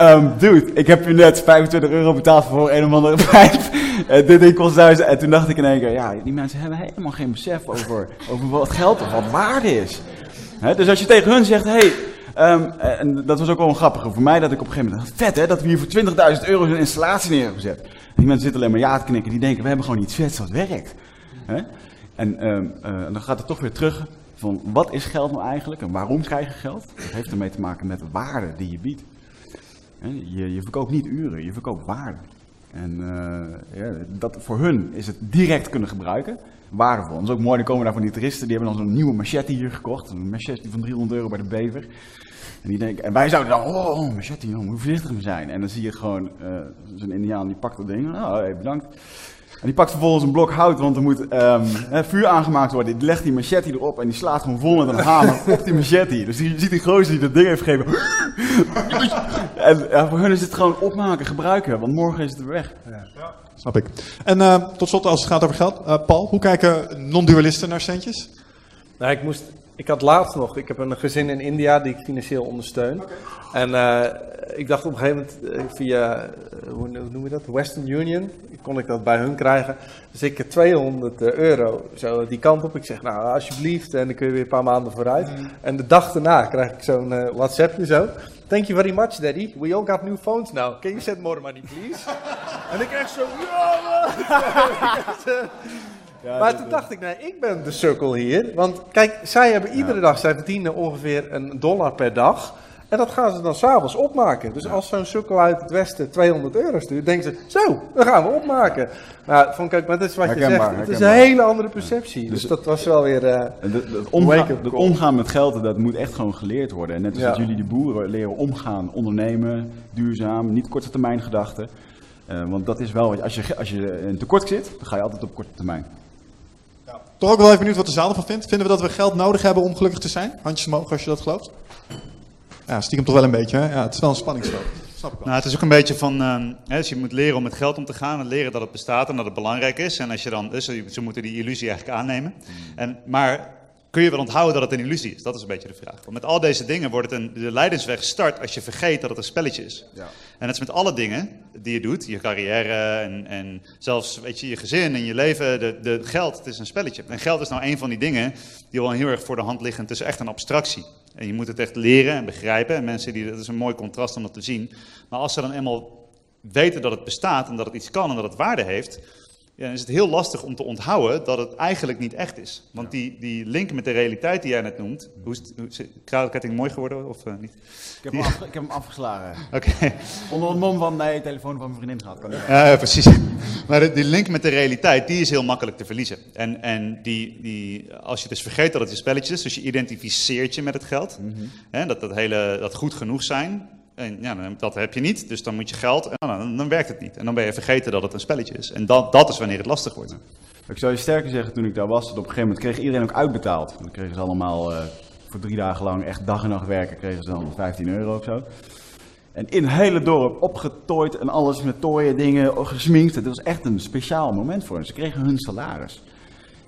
um, dude, ik heb u net 25 euro betaald voor een of andere <laughs> pijp. En dit ding kost duizend. En toen dacht ik in één keer, ja, die mensen hebben helemaal geen besef over, over wat geld of wat waarde is. He, dus als je tegen hun zegt, hey, Um, en dat was ook wel een grappige voor mij, dat ik op een gegeven moment dacht, vet hè, dat we hier voor 20.000 euro een installatie neer hebben gezet. En die mensen zitten alleen maar ja te knikken, die denken, we hebben gewoon iets vets wat werkt. Hè? En um, uh, dan gaat het toch weer terug van, wat is geld nou eigenlijk en waarom krijg je geld? Dat heeft ermee te maken met de waarde die je biedt. Je, je verkoopt niet uren, je verkoopt waarde. En uh, ja, dat, voor hun is het direct kunnen gebruiken waardevol. Dat is ook mooi, dan komen daar van die toeristen, die hebben dan zo'n nieuwe machete hier gekocht. Een machete van 300 euro bij de Bever. En, die denken, en wij zouden dan, oh, oh machete, jongen, hoe voorzichtig we zijn. En dan zie je gewoon uh, zo'n indiaan, die pakt dat ding. Oh, hey, bedankt. En die pakt vervolgens een blok hout, want er moet um, hè, vuur aangemaakt worden. Die legt die machete erop en die slaat gewoon vol met een hamer <laughs> op die machete. Dus die ziet die gozer die dat ding heeft gegeven. <laughs> en ja, voor hun is het gewoon opmaken, gebruiken, want morgen is het weer weg. Ja. Snap ik. En uh, tot slot, als het gaat over geld. Uh, Paul, hoe kijken non-dualisten naar centjes? Nou, ik, moest, ik had laatst nog, ik heb een gezin in India die ik financieel ondersteun. Okay. En uh, ik dacht op een gegeven moment via, hoe noem je dat, Western Union, kon ik dat bij hun krijgen. Dus ik 200 euro zo die kant op. Ik zeg, nou alsjeblieft, en dan kun je weer een paar maanden vooruit. Mm. En de dag daarna krijg ik zo'n WhatsAppje zo. Thank you very much, daddy. We all got new phones now. Can you send more money, please? <laughs> en ik echt zo, ja, <laughs> maar toen dacht ik, nee, ik ben de sukkel hier. Want kijk, zij hebben iedere dag, zij verdienen ongeveer een dollar per dag. En dat gaan ze dan s'avonds opmaken. Dus als zo'n sukkel uit het westen 200 euro stuurt, denken ze, zo, dan gaan we opmaken. Nou, van, kijk, maar dat is wat je zegt. Het is een hele andere perceptie. Dus, dus dat was wel weer uh, het, omgaan, met geld, dat moet echt gewoon geleerd worden. En net als ja. dat jullie de boeren leren omgaan, ondernemen, duurzaam, niet korte termijn gedachten. Uh, want dat is wel, als je, als je in tekort zit, dan ga je altijd op korte termijn. Toch ook wel even benieuwd wat de zaal ervan vindt. Vinden we dat we geld nodig hebben om gelukkig te zijn? Handjes omhoog als je dat gelooft. Ja, stiekem toch wel een beetje. Hè? Ja, het is wel een spanningsveld. Snap ik wel. Nou, het is ook een beetje van, uh, hè, dus je moet leren om met geld om te gaan en leren dat het bestaat en dat het belangrijk is. En als je dan, dus, ze moeten die illusie eigenlijk aannemen. En, maar kun je wel onthouden dat het een illusie is? Dat is een beetje de vraag. Want met al deze dingen wordt het een, de leidensweg start als je vergeet dat het een spelletje is. Ja. En dat is met alle dingen die je doet, je carrière en, en zelfs weet je, je gezin en je leven, de, de geld, het is een spelletje. En geld is nou een van die dingen die wel heel erg voor de hand liggen. Het is echt een abstractie. En je moet het echt leren en begrijpen. En mensen die, dat is een mooi contrast om dat te zien. Maar als ze dan eenmaal weten dat het bestaat en dat het iets kan en dat het waarde heeft, ja, dan is het heel lastig om te onthouden dat het eigenlijk niet echt is. Want die, die link met de realiteit die jij net noemt, hoe is het, hoe is het- kraalketting mooi geworden of eh, niet? Ik heb, hem afge- ik heb hem afgeslagen. <laughs> Oké. Onder het mom van, nee, telefoon van mijn vriendin gehad. Kan niet. Ja, precies. Maar de- die link met de realiteit, die is heel makkelijk te verliezen. En, en die, die, als je dus vergeet dat het een spelletje is, dus je identificeert je met het geld, hè, dat, dat, hele, dat goed genoeg zijn, en ja, dat heb je niet, dus dan moet je geld, en dan, dan werkt het niet. En dan ben je vergeten dat het een spelletje is. En dat, dat is wanneer het lastig wordt. Ik zou je sterker zeggen, toen ik daar was, dat op een gegeven moment kreeg iedereen ook uitbetaald. Dan kregen ze allemaal eh, voor drie dagen lang echt dag en nacht werken, kregen ze dan 15 euro of zo. En in het hele dorp opgetooid en alles met tooien, dingen, gesminkt. Het was echt een speciaal moment voor hen. Ze kregen hun salaris.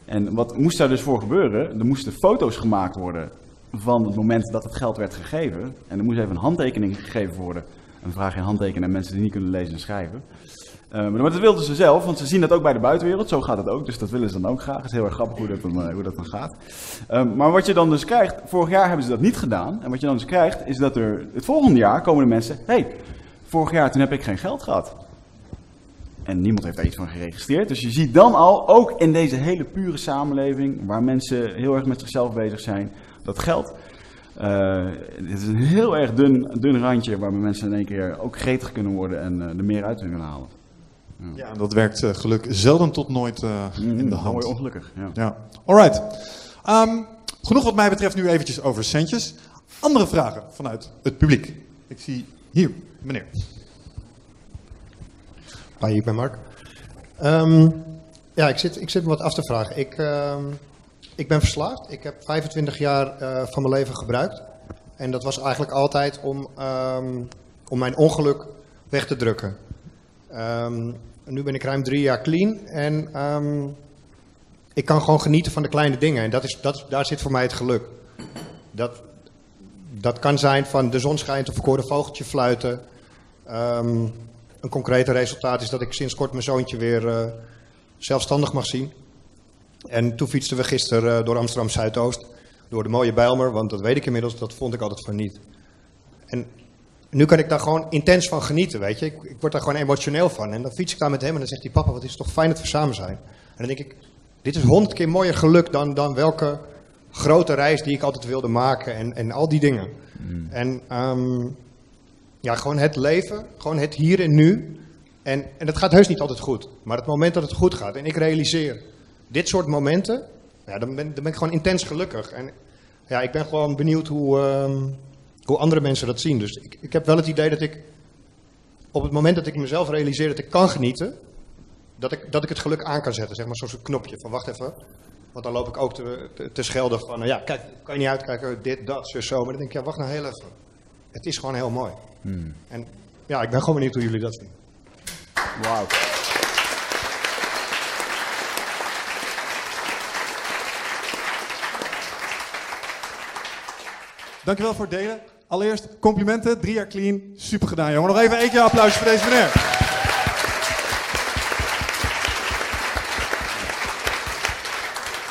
En wat moest daar dus voor gebeuren? Er moesten foto's gemaakt worden van het moment dat het geld werd gegeven. En er moest even een handtekening gegeven worden. En dan vraag een handtekening aan mensen die niet kunnen lezen en schrijven. Eh, maar dat wilden ze zelf, want ze zien dat ook bij de buitenwereld. Zo gaat het ook, dus dat willen ze dan ook graag. Het is heel erg grappig hoe dat dan, eh, hoe dat dan gaat. Eh, maar wat je dan dus krijgt, vorig jaar hebben ze dat niet gedaan. En wat je dan dus krijgt, is dat er het volgende jaar komen de mensen... hey, vorig jaar toen heb ik geen geld gehad. En niemand heeft daar iets van geregistreerd. Dus je ziet dan al, ook in deze hele pure samenleving... waar mensen heel erg met zichzelf bezig zijn, dat geld... eh, het is een heel erg dun, dun randje waarmee mensen in één keer ook gretig kunnen worden en eh, er meer uit kunnen halen. Ja, dat werkt eh, geluk zelden tot nooit eh, in de hand. Mooi ongelukkig, ja. Ja, alright. Ehm, genoeg wat mij betreft nu eventjes over centjes. Andere vragen vanuit het publiek. Ik zie hier, meneer. Hi, ik ben Mark. Ehm, ja, ik zit, ik zit me wat af te vragen. Ik, ehm, ik ben verslaafd. Ik heb 25 jaar eh, van mijn leven gebruikt. En dat was eigenlijk altijd om, ehm, om mijn ongeluk weg te drukken. Ehm, nu ben ik ruim drie jaar clean en ehm, ik kan gewoon genieten van de kleine dingen. En dat is, dat, daar zit voor mij het geluk. Dat, dat kan zijn van de zon schijnt of ik vogeltje fluiten. Een concreet resultaat is dat ik sinds kort mijn zoontje weer eh, zelfstandig mag zien. En toen fietsten we gisteren eh, door Amsterdam Zuidoost, door de mooie Bijlmer, want dat weet ik inmiddels, dat vond ik altijd van niet. En nu kan ik daar gewoon intens van genieten, weet je. Ik, ik word daar gewoon emotioneel van. En dan fiets ik daar met hem en dan zegt hij, papa, wat is het toch fijn dat we samen zijn. En dan denk ik, dit is honderd keer mooier geluk dan, dan welke grote reis die ik altijd wilde maken en, en al die dingen. En ehm, ja, gewoon het leven, gewoon het hier en nu. En, en dat gaat heus niet altijd goed. Maar het moment dat het goed gaat en ik realiseer dit soort momenten, ja, dan, ben, dan ben ik gewoon intens gelukkig. En ja, ik ben gewoon benieuwd hoe, ehm, hoe andere mensen dat zien. Dus ik, ik heb wel het idee dat ik op het moment dat ik mezelf realiseer dat ik kan genieten, dat ik, dat ik het geluk aan kan zetten. Zeg maar zo'n knopje van wacht even. Want dan loop ik ook te, te, te schelden van, nou ja, kijk, kan je niet uitkijken, dit, dat, zo, zo. Maar dan denk ik, ja, wacht nou heel even. Het is gewoon heel mooi. En ja, ik ben gewoon benieuwd hoe jullie dat zien. Wauw. Dankjewel voor het delen. Allereerst complimenten, drie jaar clean. Super gedaan, jongen. Nog even één keer applaus voor deze meneer.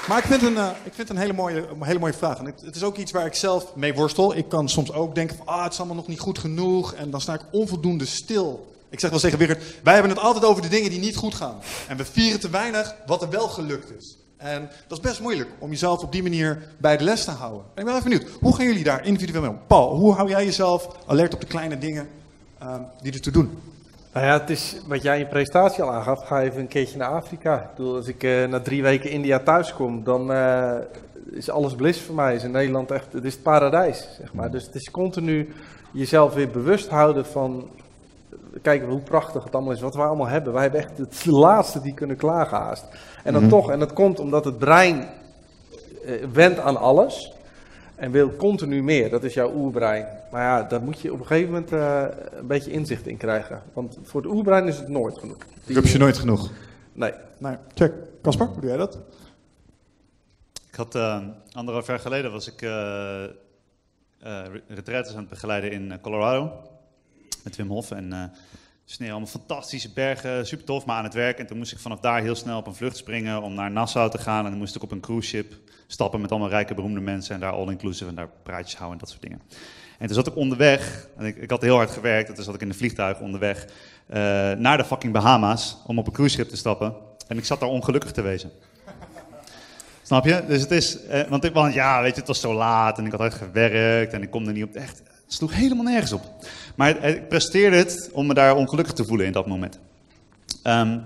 Maar ik vind een, eh, ik vind een hele, mooie, hele mooie vraag. En het, is ook iets waar ik zelf mee worstel. Ik kan soms ook denken van, ah, het is allemaal nog niet goed genoeg. En dan sta ik onvoldoende stil. Ik zeg wel tegen Wigert, wij hebben het altijd over de dingen die niet goed gaan. En we vieren te weinig wat er wel gelukt is. En dat is best moeilijk om jezelf op die manier bij de les te houden. En ik ben even benieuwd, hoe gaan jullie daar individueel mee om? Paul, hoe hou jij jezelf alert op de kleine dingen ehm, die ertoe doen? Nou ja, het is wat jij in je presentatie al aangaf. Ga even een keertje naar Afrika. Ik bedoel, als ik eh, na drie weken India thuis kom, dan eh, is alles bliss voor mij. Is in Nederland echt, het is het paradijs, zeg maar. Dus het is continu jezelf weer bewust houden van, kijken hoe prachtig het allemaal is, wat we allemaal hebben. Wij hebben echt het laatste die kunnen klagen haast. En dan Mhm. toch, en dat komt omdat het brein eh, wendt aan alles en wil continu meer. Dat is jouw oerbrein. Maar ja, daar moet je op een gegeven moment eh, een beetje inzicht in krijgen. Want voor het oerbrein is het nooit genoeg. Die- Rupsje nooit genoeg. Nee. Nee, check. Casper, hoe doe jij dat? Ik had uh, anderhalf jaar geleden was ik uh, uh, retraites aan het begeleiden in Colorado met Wim Hof en sneeuw, allemaal fantastische bergen, super tof, maar aan het werk. En toen moest ik vanaf daar heel snel op een vlucht springen om naar Nassau te gaan. En dan moest ik op een cruise ship stappen met allemaal rijke, beroemde mensen en daar all-inclusive en daar praatjes houden en dat soort dingen. En toen zat ik onderweg, en ik, ik had heel hard gewerkt, en toen zat ik in een vliegtuig onderweg uh, naar de fucking Bahama's om op een cruise ship te stappen. En ik zat daar ongelukkig te wezen. <laughs> Snap je? Dus het is, eh, want, ik, want ja, weet je, het was zo laat en ik had hard gewerkt en ik kom er niet op. Echt, sloeg helemaal nergens op. Maar ik presteerde het om me daar ongelukkig te voelen in dat moment. Um,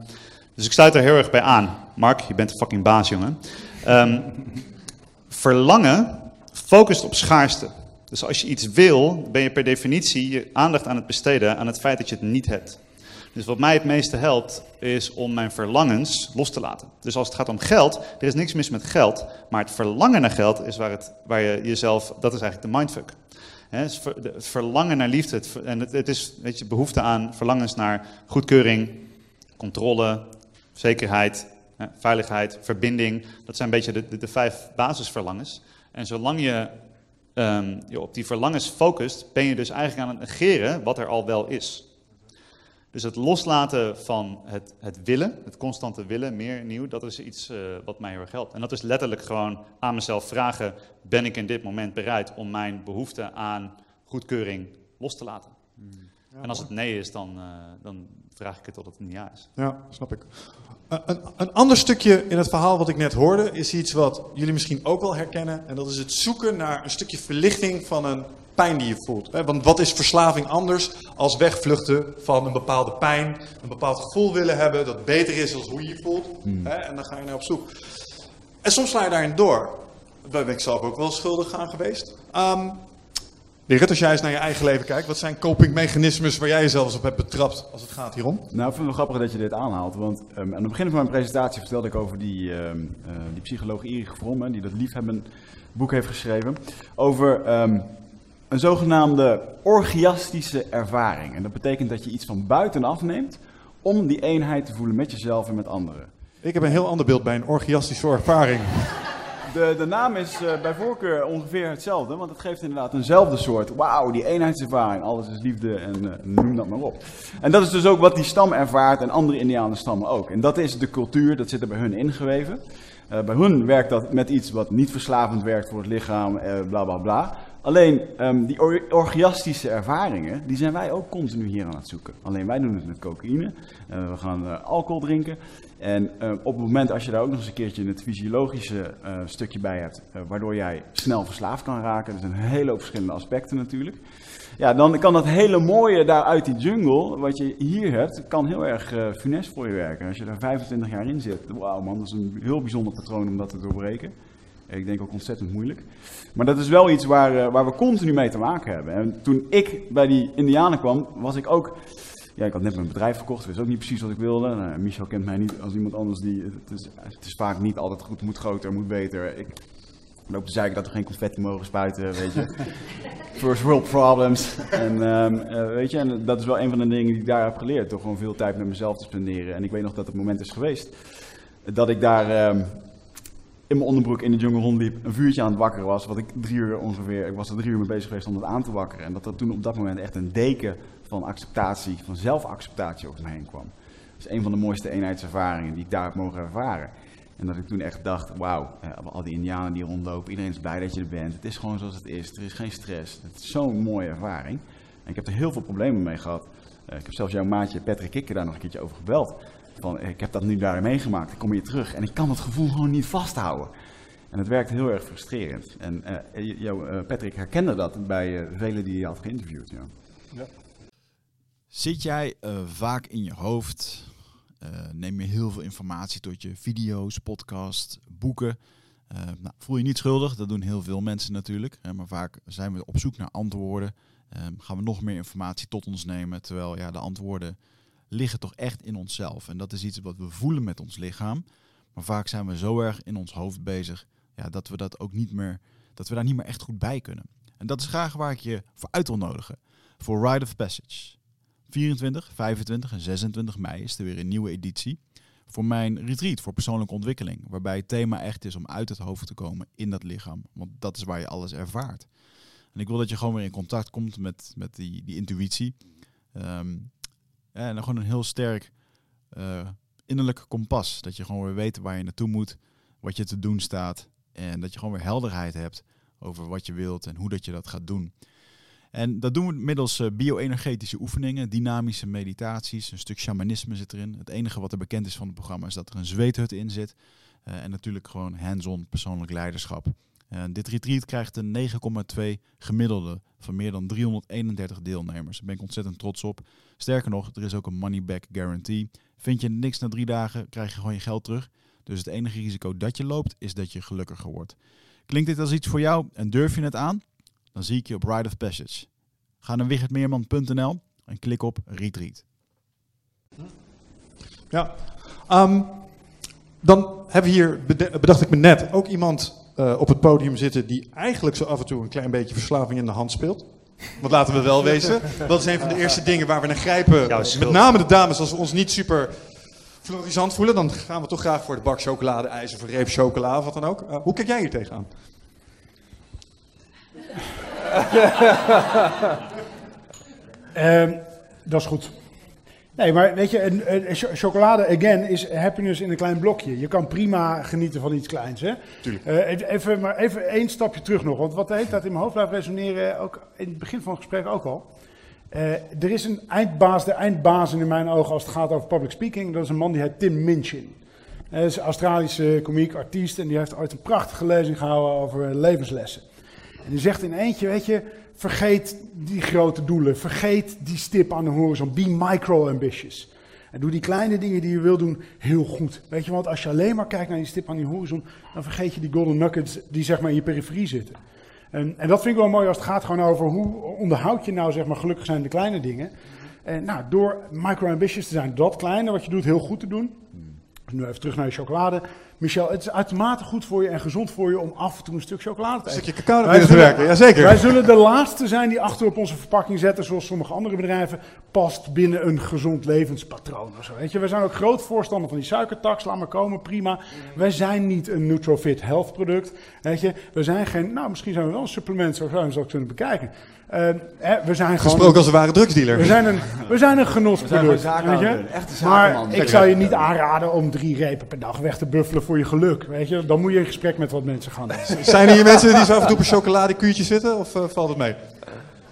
dus ik sluit er heel erg bij aan. Mark, je bent een fucking baas, jongen. Um, verlangen focust op schaarste. Dus als je iets wil, ben je per definitie je aandacht aan het besteden aan het feit dat je het niet hebt. Dus wat mij het meeste helpt, is om mijn verlangens los te laten. Dus als het gaat om geld, er is niks mis met geld, maar het verlangen naar geld is waar, het, waar je jezelf, dat is eigenlijk de mindfuck. Het verlangen naar liefde, het, en het, het, is weet je, behoefte aan verlangens naar goedkeuring, controle, zekerheid, veiligheid, verbinding. Dat zijn een beetje de, de, vijf basisverlangens. En zolang je um, je op die verlangens focust, ben je dus eigenlijk aan het negeren wat er al wel is. Dus het loslaten van het, het willen, het constante willen, meer nieuw, dat is iets uh, wat mij heel erg helpt. En dat is letterlijk gewoon aan mezelf vragen, ben ik in dit moment bereid om mijn behoefte aan goedkeuring los te laten? Hmm. Ja, en als het nee is, dan, uh, dan vraag ik het tot het een ja is. Ja, snap ik. Uh, een, een, ander stukje in het verhaal wat ik net hoorde, is iets wat jullie misschien ook wel herkennen. En dat is het zoeken naar een stukje verlichting van een pijn die je voelt. Want wat is verslaving anders als wegvluchten van een bepaalde pijn, een bepaald gevoel willen hebben dat beter is dan hoe je je voelt. Hmm. En dan ga je naar op zoek. En soms sla je daarin door. Daar ben ik zelf ook wel schuldig aan geweest. Um, Gerrit, als jij eens naar je eigen leven kijkt, wat zijn copingmechanismes waar jij jezelf op hebt betrapt als het gaat hierom? Nou, ik vind het wel grappig dat je dit aanhaalt. Want um, aan het begin van mijn presentatie vertelde ik over die, um, uh, die psycholoog Erich Fromm, die dat liefhebben boek heeft geschreven. Over um, een zogenaamde orgiastische ervaring. En dat betekent dat je iets van buitenaf neemt om die eenheid te voelen met jezelf en met anderen. Ik heb een heel ander beeld bij een orgiastische ervaring. De, de naam is uh, bij voorkeur ongeveer hetzelfde, want het geeft inderdaad eenzelfde soort. Wauw, die eenheidservaring, alles is liefde en uh, noem dat maar op. En dat is dus ook wat die stam ervaart en andere Indianen stammen ook. En dat is de cultuur, dat zit er bij hun ingeweven. Uh, bij hun werkt dat met iets wat niet verslavend werkt voor het lichaam, bla bla bla. Alleen um, die or orgiastische ervaringen, die zijn wij ook continu hier aan het zoeken. Alleen wij doen het met cocaïne. Uh, we gaan uh, alcohol drinken. En uh, op het moment als je daar ook nog eens een keertje het fysiologische stukje bij hebt, waardoor jij snel verslaafd kan raken, er zijn een hele hoop verschillende aspecten natuurlijk. Ja, dan kan dat hele mooie daar uit die jungle, wat je hier hebt, kan heel erg funest voor je werken. Als je daar 25 jaar in zit, wauw man, dat is een heel bijzonder patroon om dat te doorbreken. Ik denk ook ontzettend moeilijk. Maar dat is wel iets waar, uh, waar we continu mee te maken hebben. En toen ik bij die Indianen kwam, was ik ook... Ja, ik had net mijn bedrijf verkocht, wist ook niet precies wat ik wilde. Nou, Michel kent mij niet als iemand anders die... Het is, het is vaak niet altijd goed, moet groter, moet beter. Ik loop te zeiken dat we geen confetti mogen spuiten, weet je. <laughs> First world problems. En, um, uh, weet je, en dat is wel een van de dingen die ik daar heb geleerd. Door gewoon veel tijd met mezelf te spenderen. En ik weet nog dat het moment is geweest dat ik daar... Um, in mijn onderbroek in de jungle rondliep, een vuurtje aan het wakkeren was, wat ik drie uur ongeveer, ik was er drie uur mee bezig geweest om het aan te wakkeren. En dat er toen op dat moment echt een deken van acceptatie, van zelfacceptatie over me heen kwam. Dat is een van de mooiste eenheidservaringen die ik daar heb mogen ervaren. En dat ik toen echt dacht, wauw, al die indianen die rondlopen, iedereen is blij dat je er bent. Het is gewoon zoals het is, er is geen stress. Het is zo'n mooie ervaring. En ik heb er heel veel problemen mee gehad. Uh, ik heb zelfs jouw maatje Patrick Kikker daar nog een keertje over gebeld. Van, ik heb dat nu daar meegemaakt, ik kom hier terug en ik kan dat gevoel gewoon niet vasthouden. En het werkt heel erg frustrerend. En uh, jou, uh, Patrick herkende dat bij uh, velen die je had geïnterviewd. Ja. ja. Zit jij vaak in je hoofd? neem je heel veel informatie tot je video's, podcasts, boeken? Nou, voel je niet schuldig, dat doen heel veel mensen natuurlijk. maar vaak zijn we op zoek naar antwoorden. Ehm, gaan we nog meer informatie tot ons nemen, terwijl ja, de antwoorden liggen toch echt in onszelf. En dat is iets wat we voelen met ons lichaam. Maar vaak zijn we zo erg in ons hoofd bezig ja, dat we dat ook niet meer, dat we daar niet meer echt goed bij kunnen. En dat is graag waar ik je voor uit wil nodigen. Voor Ride of Passage. 24, 25 en 26 mei is er weer een nieuwe editie. voor mijn retreat voor persoonlijke ontwikkeling. Waarbij het thema echt is om uit het hoofd te komen in dat lichaam. Want dat is waar je alles ervaart. En ik wil dat je gewoon weer in contact komt met, met die, die intuïtie. Ehm, en dan gewoon een heel sterk uh, innerlijk kompas. Dat je gewoon weer weet waar je naartoe moet, wat je te doen staat. En dat je gewoon weer helderheid hebt over wat je wilt en hoe dat je dat gaat doen. En dat doen we middels uh, bio-energetische oefeningen, dynamische meditaties, een stuk shamanisme zit erin. Het enige wat er bekend is van het programma is dat er een zweethut in zit. Uh, en natuurlijk gewoon hands-on persoonlijk leiderschap. Uh, dit retreat krijgt een 9,2 gemiddelde van meer dan 331 deelnemers. Daar ben ik ontzettend trots op. Sterker nog, er is ook een money back guarantee. Vind je niks na drie dagen, krijg je gewoon je geld terug. Dus het enige risico dat je loopt, is dat je gelukkiger wordt. Klinkt dit als iets voor jou en durf je het aan? Dan zie ik je op Ride of Passage. Ga naar wichertmeerman.nl en klik op Retreat. Ja, um, dan hebben we hier, bedacht ik me net, ook iemand uh, op het podium zitten die eigenlijk zo af en toe een klein beetje verslaving in de hand speelt. Want laten we wel wezen, dat is een van de eerste dingen waar we naar grijpen. Met name de dames, als we ons niet super florisant voelen, dan gaan we toch graag voor de bak chocolade, ijs of een reep chocola of wat dan ook. Uh, hoe kijk jij hier tegenaan? um, dat is goed. Nee, maar weet je, een, een, chocolade, again, is happiness in een klein blokje. Je kan prima genieten van iets kleins, hè? Tuurlijk. Uh, even, maar even één stapje terug nog, want wat de hele tijd in mijn hoofd blijft resoneren, ook in het begin van het gesprek ook al. Uh, er is een eindbaas, de eindbaas in mijn ogen als het gaat over public speaking. Dat is een man die heet Tim Minchin. Hij is een Australische komiek, artiest en die heeft ooit een prachtige lezing gehouden over levenslessen. En die zegt in eentje, weet je, vergeet die grote doelen, vergeet die stip aan de horizon, be micro-ambitious. En doe die kleine dingen die je wil doen heel goed. Weet je, want als je alleen maar kijkt naar die stip aan die horizon, dan vergeet je die golden nuggets die zeg maar in je periferie zitten. En, en dat vind ik wel mooi als het gaat gewoon over hoe onderhoud je nou zeg maar gelukkig zijn de kleine dingen. En nou, door micro-ambitious te zijn, dat kleine wat je doet heel goed te doen. Nu even terug naar je chocolade. Michel, het is uitermate goed voor je en gezond voor je om af en toe een stuk chocolade te eten. Een stukje cacao binnen te werken, jazeker. Wij zullen de laatste zijn die achter op onze verpakking zetten, zoals sommige andere bedrijven, past binnen een gezond levenspatroon. Of zo, weet je. We zijn ook groot voorstander van die suikertax, laat maar komen, prima. Wij zijn niet een Nutrofit health product. Weet je. We zijn geen, nou misschien zijn we wel een supplement, zo zou je het kunnen bekijken. Uh, we zijn Gesproken als een ware drugsdealer. We zijn een, we zijn een genotsproduct. Weet je? Echte maar ik zou je niet aanraden om drie repen per dag weg te buffelen voor je geluk. Weet je? Dan moet je in gesprek met wat mensen gaan. <laughs> Zijn er hier mensen die zo af en toe op een chocoladekuurtje zitten? Of uh, valt het mee?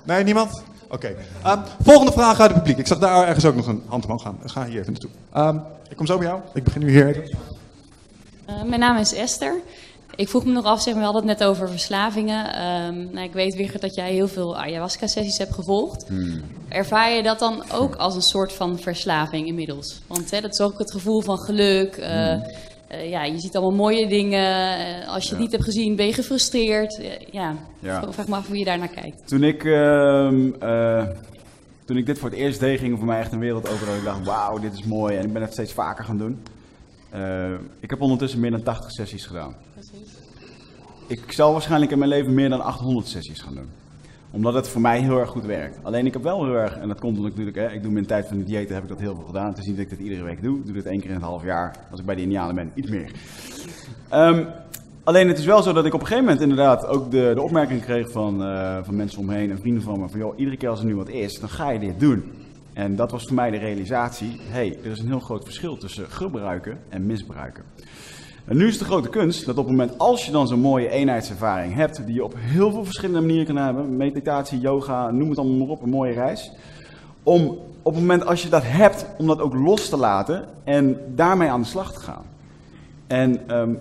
Nee, niemand? Oké. Okay. Um, volgende vraag uit het publiek. Ik zag daar ergens ook nog een hand omhoog gaan. ga hier even naartoe. Um, ik kom zo bij jou. Ik begin nu hier. Uh, mijn naam is Esther. Ik vroeg me nog af, zeg maar, we hadden het net over verslavingen. Um, nou, ik weet weer dat jij heel veel ayahuasca-sessies hebt gevolgd. Hmm. Ervaar je dat dan ook als een soort van verslaving inmiddels? Want hè, dat is ook het gevoel van geluk. Uh, hmm. Uh, ja, je ziet allemaal mooie dingen. Uh, als je het niet hebt gezien, ben je gefrustreerd. ja, ja. <laughs> vraag me af hoe je daar naar kijkt. Toen ik, ehm, toen ik dit voor het eerst deed, ging voor mij echt een wereld over. Dat ik dacht, wauw, dit is mooi. En ik ben het steeds vaker gaan doen. ik heb ondertussen meer dan 80 sessies gedaan. Ik zal waarschijnlijk in mijn leven meer dan 800 sessies gaan doen. Omdat het voor mij heel erg goed werkt. Alleen ik heb wel heel erg, en dat komt natuurlijk, hè, ik doe mijn tijd van de dieet, heb ik dat heel veel gedaan. Het is niet dat ik dit iedere week doe. Ik doe dit één keer in het half jaar. Als ik bij de Indianen ben, iets meer. Um, alleen het is wel zo dat ik op een gegeven moment inderdaad ook de, de opmerking kreeg van, uh, van mensen omheen en vrienden van me. Van joh, iedere keer als er nu wat is, dan ga je dit doen. En dat was voor mij de realisatie, hey, er is een heel groot verschil tussen gebruiken en misbruiken. En nu is de grote kunst dat op het moment als je dan zo'n mooie eenheidservaring hebt, die je op heel veel verschillende manieren kan hebben, meditatie, yoga, noem het allemaal maar op, een mooie reis, om op het moment als je dat hebt, om dat ook los te laten en daarmee aan de slag te gaan. En um,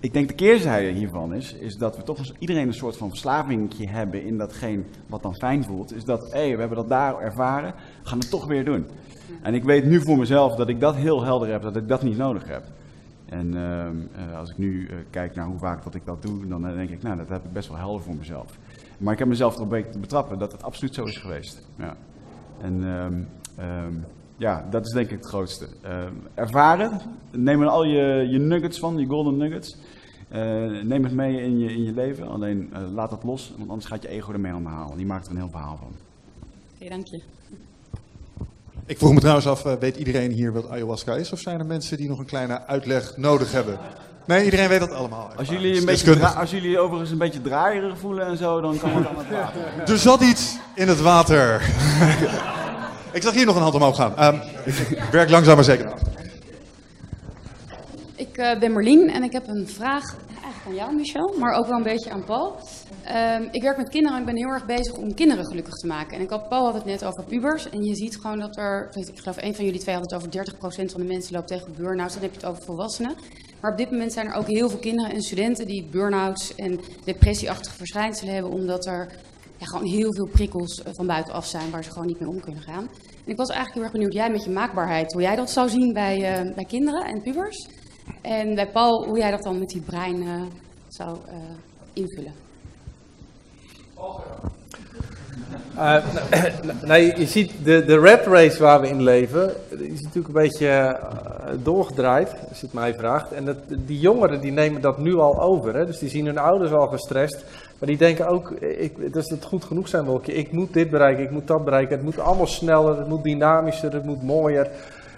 ik denk de keerzijde hiervan is, is dat we toch als iedereen een soort van verslavingje hebben in datgene wat dan fijn voelt. Is dat, hé, we hebben dat daar ervaren, gaan het toch weer doen. En ik weet nu voor mezelf dat ik dat heel helder heb, dat ik dat niet nodig heb. En uh, als ik nu uh, kijk naar hoe vaak dat ik dat doe, dan denk ik, nou, dat heb ik best wel helder voor mezelf. Maar ik heb mezelf er een te betrappen dat het absoluut zo is geweest. Ja. En um, um, ja, dat is denk ik het grootste. Ervaren, neem er al je, je nuggets van, je golden nuggets. neem het mee in je, in je leven, alleen laat het los, want anders gaat je ego ermee aan de haal. Die maakt er een heel verhaal van. Oké, dank je. Ik vroeg me trouwens af, eh, weet iedereen hier wat ayahuasca is? Of zijn er mensen die nog een kleine uitleg nodig hebben? Nee, iedereen weet dat allemaal. Als jullie, een beetje als jullie overigens een beetje draaierig voelen en zo, dan kan het allemaal praten. Er zat iets in het water. ik zag hier nog een hand omhoog gaan. Ehm, ik werk langzaam maar zeker af. Ik eh, ben Marlien en ik heb een vraag aan jou, Michel, maar ook wel een beetje aan Paul. Ehm, ik werk met kinderen en ik ben heel erg bezig om kinderen gelukkig te maken. En ik had, Paul had het net over pubers. En je ziet gewoon dat er, ik geloof een van jullie twee had het over 30% van de mensen loopt tegen burn-outs. Dan heb je het over volwassenen. Maar op dit moment zijn er ook heel veel kinderen en studenten die burn-outs en depressieachtige verschijnselen hebben. Omdat er ja, gewoon heel veel prikkels eh, van buitenaf zijn waar ze gewoon niet mee om kunnen gaan. En ik was eigenlijk heel erg benieuwd, jij met je maakbaarheid, hoe jij dat zou zien bij, eh, bij kinderen en pubers. En bij Paul, hoe jij dat dan met die brein eh, zou eh, invullen. <clears throat> Nee, je ziet de, de race waar we in leven, is natuurlijk een beetje doorgedraaid, als je het mij vraagt. En dat, die jongeren die nemen dat nu al over. Hè? Dus die zien hun ouders al gestrest. Maar die denken ook, ik, dat het goed genoeg zijn wolkje. Ik moet dit bereiken, ik moet dat bereiken. Het moet allemaal sneller, het moet dynamischer, het moet mooier.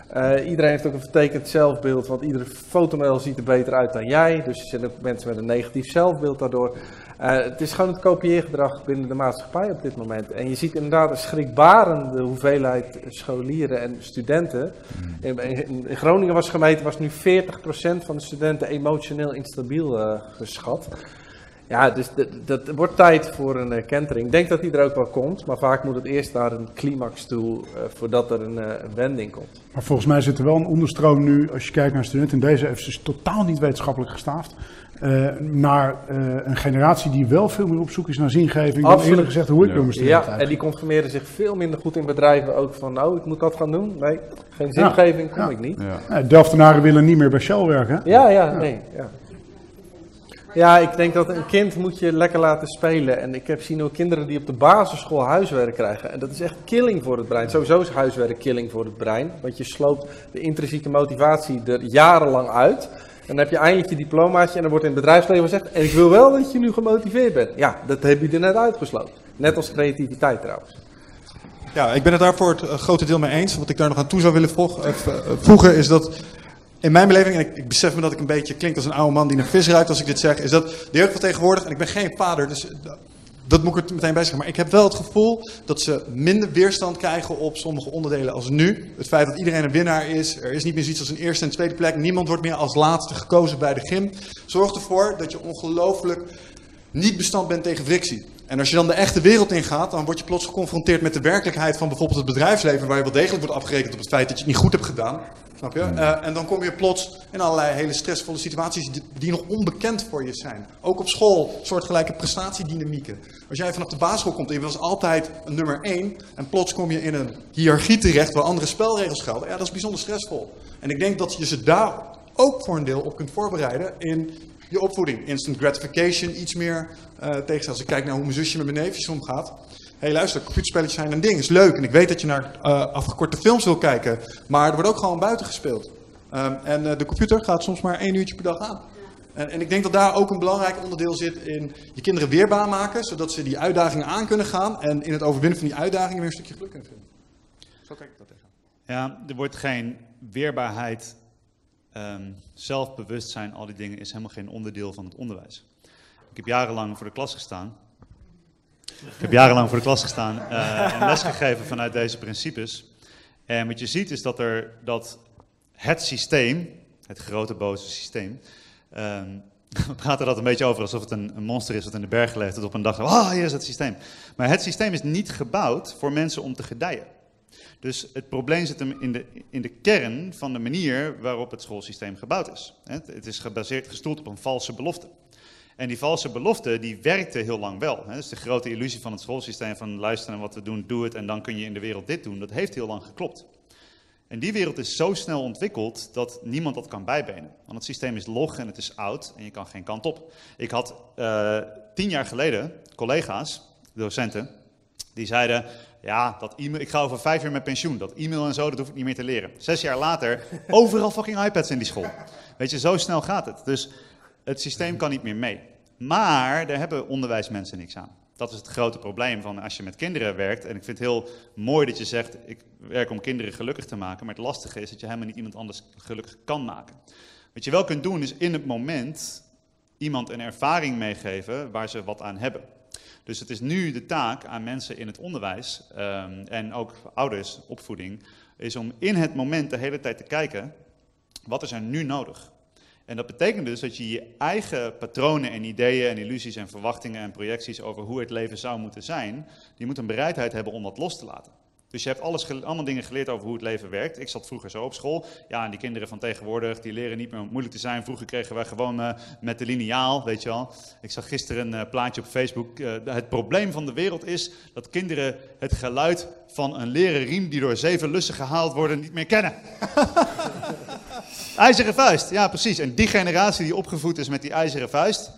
Eh, iedereen heeft ook een vertekend zelfbeeld, want iedere fotomodel ziet er beter uit dan jij. Dus er zijn ook mensen met een negatief zelfbeeld daardoor. Eh, het is gewoon het kopieergedrag binnen de maatschappij op dit moment. En je ziet inderdaad een schrikbarende hoeveelheid scholieren en studenten. In, in- in Groningen was gemeten, was nu 40% van de studenten emotioneel instabiel eh, geschat. Ja, dus dat, wordt tijd voor een eh, kentering. Ik denk dat die er ook wel komt, maar vaak moet het eerst naar een climax toe eh, voordat er een, eh, een wending komt. Maar volgens mij zit er wel een onderstroom nu, als je kijkt naar studenten in deze, even is totaal niet wetenschappelijk gestaafd, eh, naar eh, een generatie die wel veel meer op zoek is naar zingeving dan eerlijk gezegd hoe ik studenten Ja, en die conformeren zich veel minder goed in bedrijven ook van, nou, ik moet dat gaan doen. Nee, geen zingeving, kom Ja. ik niet. Ja, Delftenaren willen niet meer bij Shell werken. Ja, ja, nee. Ja. Ja, ik denk dat een kind moet je lekker laten spelen. En ik heb zien ook kinderen die op de basisschool huiswerk krijgen. En dat is echt killing voor het brein. Sowieso is huiswerk killing voor het brein. Want je sloopt de intrinsieke motivatie er jarenlang uit. En dan heb je eindelijk je diplomaatje en dan wordt in het bedrijfsleven gezegd... en ik wil wel dat je nu gemotiveerd bent. Ja, dat heb je er net uitgesloten. Net als creativiteit trouwens. Ja, ik ben het daar voor het eh, grote deel mee eens. Wat ik daar nog aan toe zou willen eh, eh, voegen is dat in mijn beleving, en ik, ik besef me dat ik een beetje klink als een oude man die naar vis ruikt als ik dit zeg, is dat de jeugd van tegenwoordig, en ik ben geen vader, dus dat moet ik er meteen bij zeggen, maar ik heb wel het gevoel dat ze minder weerstand krijgen op sommige onderdelen als nu. Het feit dat iedereen een winnaar is, er is niet meer zoiets als een eerste en tweede plek, niemand wordt meer als laatste gekozen bij de gym, zorgt ervoor dat je ongelooflijk niet bestand bent tegen frictie. En als je dan de echte wereld ingaat, dan word je plots geconfronteerd met de werkelijkheid van bijvoorbeeld het bedrijfsleven, waar je wel degelijk wordt afgerekend op het feit dat je het niet goed hebt gedaan. Snap je? Eh, en dan kom je plots in allerlei hele stressvolle situaties die, die nog onbekend voor je zijn. Ook op school, soortgelijke prestatiedynamieken. Als jij vanaf de basisschool komt en je was altijd een nummer één, en plots kom je in een hiërarchie terecht waar andere spelregels gelden, ja, dat is bijzonder stressvol. En ik denk dat je ze daar ook voor een deel op kunt voorbereiden in je opvoeding. Instant gratification, iets meer tegen. Als ik kijk naar hoe mijn zusje met mijn neefjes omgaat. Hé, hey, luister, computerspelletjes zijn een ding, is leuk. En ik weet dat je naar eh, afgekorte films wil kijken. Maar er wordt ook gewoon buiten gespeeld. Ehm, en eh, de computer gaat soms maar één uurtje per dag aan. En, en ik denk dat daar ook een belangrijk onderdeel zit in je kinderen weerbaar maken. Zodat ze die uitdagingen aan kunnen gaan. En in het overwinnen van die uitdagingen weer een stukje geluk kunnen vinden. Zo kijk ik dat tegen. Ja, er wordt geen weerbaarheid, ehm, zelfbewustzijn, al die dingen is helemaal geen onderdeel van het onderwijs. Ik heb jarenlang voor de klas gestaan. Ik heb jarenlang voor de klas gestaan eh, en lesgegeven vanuit deze principes. En wat je ziet is dat, er, dat het systeem, het grote boze systeem, ehm, <laughs> we praten dat een beetje over alsof het een, monster is wat in de bergen leeft. Dat op een dag, ah, hier is het systeem. Maar het systeem is niet gebouwd voor mensen om te gedijen. Dus het probleem zit hem in de, in de kern van de manier waarop het schoolsysteem gebouwd is. Het, het is gebaseerd, gestoeld op een valse belofte. En die valse belofte, die werkte heel lang wel. Hè. Dus de grote illusie van het schoolsysteem van luister naar wat we doen, doe het en dan kun je in de wereld dit doen. Dat heeft heel lang geklopt. En die wereld is zo snel ontwikkeld dat niemand dat kan bijbenen. Want het systeem is log en het is oud en je kan geen kant op. Ik had eh, tien jaar geleden collega's, docenten, die zeiden, ja, dat e-mail, ik ga over vijf jaar met pensioen. Dat e-mail en zo, dat hoef ik niet meer te leren. Zes jaar later, <laughs> overal fucking iPads in die school. Weet je, zo snel gaat het. Dus het systeem kan niet meer mee. Maar daar hebben onderwijsmensen niks aan. Dat is het grote probleem van als je met kinderen werkt. En ik vind het heel mooi dat je zegt, ik werk om kinderen gelukkig te maken. Maar het lastige is dat je helemaal niet iemand anders gelukkig kan maken. Wat je wel kunt doen is in het moment iemand een ervaring meegeven waar ze wat aan hebben. Dus het is nu de taak aan mensen in het onderwijs um, en ook ouders, opvoeding, is om in het moment de hele tijd te kijken, wat is er nu nodig? En dat betekent dus dat je je eigen patronen en ideeën en illusies en verwachtingen en projecties over hoe het leven zou moeten zijn, die moet een bereidheid hebben om dat los te laten. Dus je hebt alles, allemaal dingen geleerd over hoe het leven werkt. Ik zat vroeger zo op school. Ja, en die kinderen van tegenwoordig, die leren niet meer moeilijk te zijn. Vroeger kregen wij gewoon uh, met de lineaal, weet je wel. Ik zag gisteren een uh, plaatje op Facebook. Uh, het probleem van de wereld is dat kinderen het geluid van een leren riem die door zeven lussen gehaald worden niet meer kennen. <laughs> ijzeren vuist, ja precies. En die generatie die opgevoed is met die ijzeren vuist,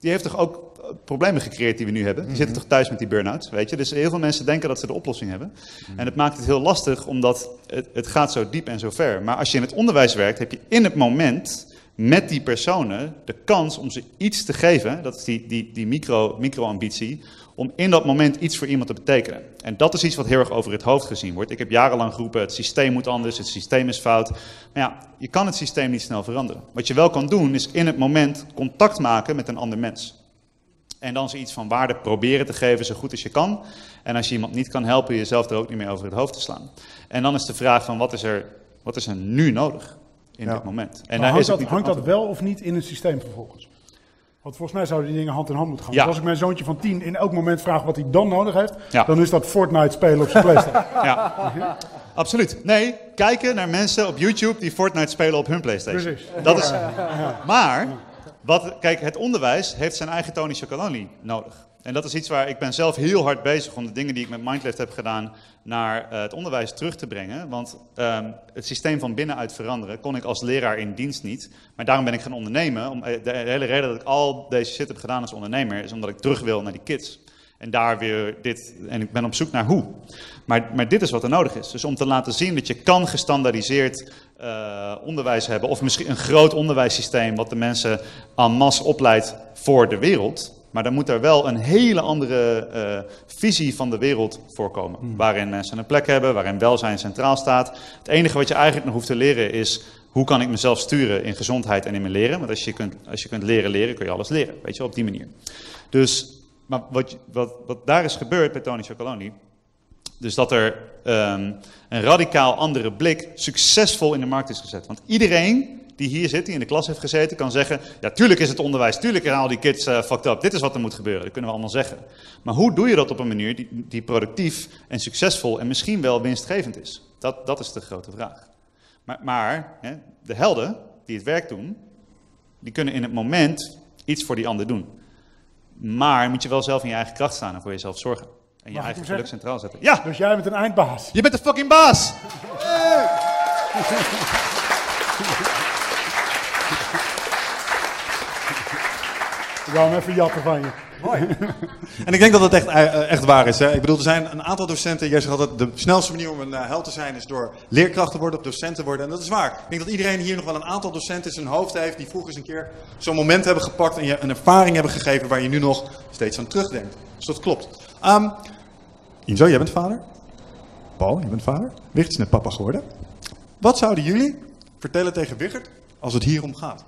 die heeft toch ook problemen gecreëerd die we nu hebben. Die zitten toch thuis met die burn-out, weet je. Dus heel veel mensen denken dat ze de oplossing hebben. En het maakt het heel lastig, omdat het, het gaat zo diep en zo ver. Maar als je in het onderwijs werkt, heb je in het moment met die personen de kans om ze iets te geven, dat is die, die, die micro, micro-ambitie, om in dat moment iets voor iemand te betekenen. En dat is iets wat heel erg over het hoofd gezien wordt. Ik heb jarenlang geroepen, het systeem moet anders, het systeem is fout. Maar ja, je kan het systeem niet snel veranderen. Wat je wel kan doen, is in het moment contact maken met een ander mens. En dan ze iets van waarde proberen te geven zo goed als je kan. En als je iemand niet kan helpen, jezelf er ook niet meer over het hoofd te slaan. En dan is de vraag van wat is er, wat is er nu nodig in Ja. dit moment? En daar hangt dat, hangt dat wel of niet in het systeem vervolgens? Want volgens mij zouden die dingen hand in hand moeten gaan. Ja. Als ik mijn zoontje van tien in elk moment vraag wat hij dan nodig heeft, Ja. dan is dat Fortnite spelen op zijn <laughs> Playstation. Ja, absoluut. Nee, kijken naar mensen op YouTube die Fortnite spelen op hun PlayStation. Precies. Dat is. Maar, wat, kijk, het onderwijs heeft zijn eigen Tony Chocolonely nodig. En dat is iets waar ik ben zelf heel hard bezig om de dingen die ik met Mindlift heb gedaan naar eh, het onderwijs terug te brengen. Want ehm, het systeem van binnenuit veranderen kon ik als leraar in dienst niet. Maar daarom ben ik gaan ondernemen. Om, eh, de, de hele reden dat ik al deze shit heb gedaan als ondernemer is omdat ik terug wil naar die kids. En daar weer dit, en ik ben op zoek naar hoe. Maar, maar dit is wat er nodig is. Dus om te laten zien dat je kan gestandaardiseerd eh, onderwijs hebben, of misschien een groot onderwijssysteem wat de mensen en masse opleidt voor de wereld. Maar dan moet er wel een hele andere eh, visie van de wereld voorkomen. Waarin mensen een plek hebben, waarin welzijn centraal staat. Het enige wat je eigenlijk nog hoeft te leren is hoe kan ik mezelf sturen in gezondheid en in mijn leren. Want als je kunt, als je kunt leren leren, kun je alles leren. Weet je, op die manier. Dus, maar wat, wat, wat daar is gebeurd bij Tony Chocoloni, dus dat er ehm, een radicaal andere blik succesvol in de markt is gezet. Want iedereen die hier zit, die in de klas heeft gezeten, kan zeggen... Ja, tuurlijk is het onderwijs, tuurlijk zijn al die kids eh, fucked up. Dit is wat er moet gebeuren, dat kunnen we allemaal zeggen. Maar hoe doe je dat op een manier die, die productief en succesvol en misschien wel winstgevend is? Dat, dat is de grote vraag. Maar, maar hè, de helden die het werk doen, die kunnen in het moment iets voor die ander doen. Maar moet je wel zelf in je eigen kracht staan en voor jezelf zorgen. En je eigen geluk centraal zetten. Ja! Dus jij bent een eindbaas. Je bent de fucking baas! Ik wou hem even jatten van je. En ik denk dat het echt, eh, echt waar is. Hè? Ik bedoel, er zijn een aantal docenten. Jij zegt altijd: de snelste manier om een eh, held te zijn is door leerkracht te worden, of docent te worden. En dat is waar. Ik denk dat iedereen hier nog wel een aantal docenten in zijn hoofd heeft. die vroeger eens een keer zo'n moment hebben gepakt. en je een ervaring hebben gegeven waar je nu nog steeds aan terugdenkt. Dus dat klopt. Ehm Inzo, jij bent vader. Paul, jij bent vader. Wicht is net papa geworden. Wat zouden jullie vertellen tegen Wichert als het hier om gaat?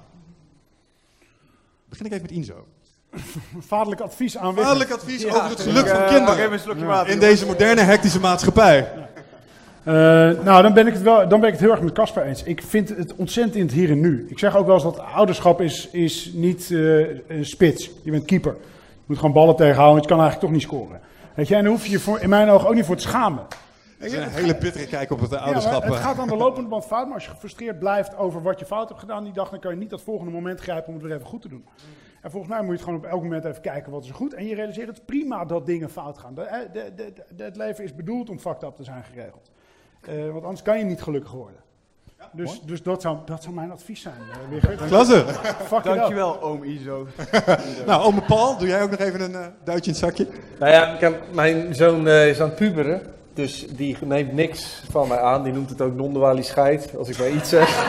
Begin ik even met Inzo. <laughs> Vaderlijk advies aan Wichert. Vaderlijk advies Ja. over het geluk Ik, van kinderen. In deze moderne hectische maatschappij. Eh, nou, dan ben, ik het wel, dan ben ik het heel erg met Casper eens. Ik vind het ontzettend in het hier en nu. Ik zeg ook wel eens dat ouderschap is, is niet een spits. Je bent keeper. Je moet gewoon ballen tegenhouden, want je kan eigenlijk toch niet scoren. Weet je, en daar hoef je je voor, in mijn ogen ook niet voor te schamen. Dat is een hele pittige kijk op het Ja, ouderschap. het eh. gaat aan de lopende <laughs> band fout, maar als je gefrustreerd blijft over wat je fout hebt gedaan die dag, dan kan je niet dat volgende moment grijpen om het weer even goed te doen. En volgens mij moet je het gewoon op elk moment even kijken wat is er goed. En je realiseert het prima dat dingen fout gaan. De, eh, de, de, de- het leven is bedoeld om fucked up te zijn geregeld. Eh, want anders kan je niet gelukkig worden. Dus dus dat, zou, dat zou mijn advies zijn. Wigert. <laughs> Klasse. Dankjewel, oom Izo. <laughs> <laughs> nou, ome Paul, doe jij ook nog even een eh, duitje in het zakje? Nou ja, ik heb- mijn zoon eh, is aan het puberen. Dus die neemt niks van mij aan. Die noemt het ook non-dualiteit, als ik maar iets zeg.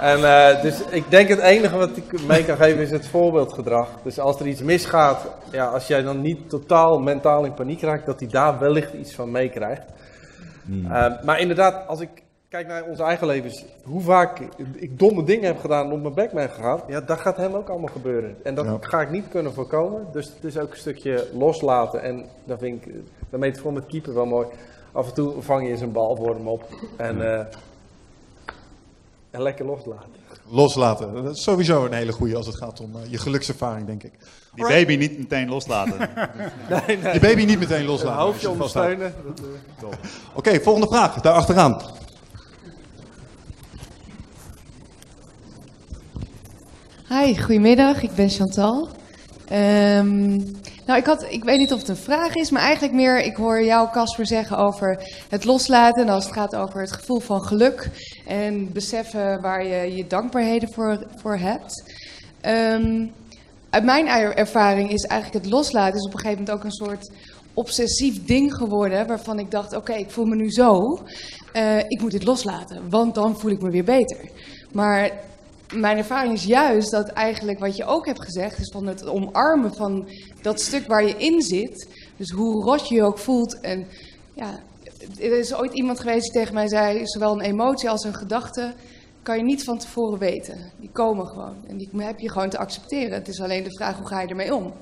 En eh, dus ik denk het enige wat ik mee kan geven is het voorbeeldgedrag. Dus als er iets misgaat, ja, als jij dan niet totaal mentaal in paniek raakt, dat hij daar wellicht iets van meekrijgt. Uh, maar inderdaad, als ik kijk naar onze eigen levens, hoe vaak ik domme dingen heb gedaan en op mijn bek ben gegaan, ja, dat gaat hem ook allemaal gebeuren. En dat ga ik niet kunnen voorkomen. Dus het is ook een stukje loslaten. En dat vind ik, dat metafoor met keeper wel mooi. Af en toe vang je eens een bal voor hem op. En, uh, en lekker loslaten. Loslaten. Dat is sowieso een hele goede als het gaat om uh, je gelukservaring, denk ik. Die baby niet meteen loslaten. <laughs> nee, nee. Die baby niet meteen loslaten. Een hoofdje ondersteunen. Oké, okay, volgende vraag. Daar Hi, goedemiddag. Ik ben Chantal. Um, nou, ik, had, ik weet niet of het een vraag is, maar eigenlijk meer, ik hoor jou, Casper, zeggen over het loslaten. En als het gaat over het gevoel van geluk en beseffen waar je je dankbaarheden voor, voor hebt. Um, uit mijn ervaring is eigenlijk het loslaten is op een gegeven moment ook een soort obsessief ding geworden. Waarvan ik dacht, oké, ik voel me nu zo. Uh, ik moet dit loslaten, want dan voel ik me weer beter. Maar mijn ervaring is juist dat eigenlijk wat je ook hebt gezegd, is van het omarmen van dat stuk waar je in zit. Dus hoe rot je je ook voelt. En ja, er is ooit iemand geweest die tegen mij zei, zowel een emotie als een gedachte kan je niet van tevoren weten. Die komen gewoon. En die heb je gewoon te accepteren. Het is alleen de vraag, hoe ga je ermee om?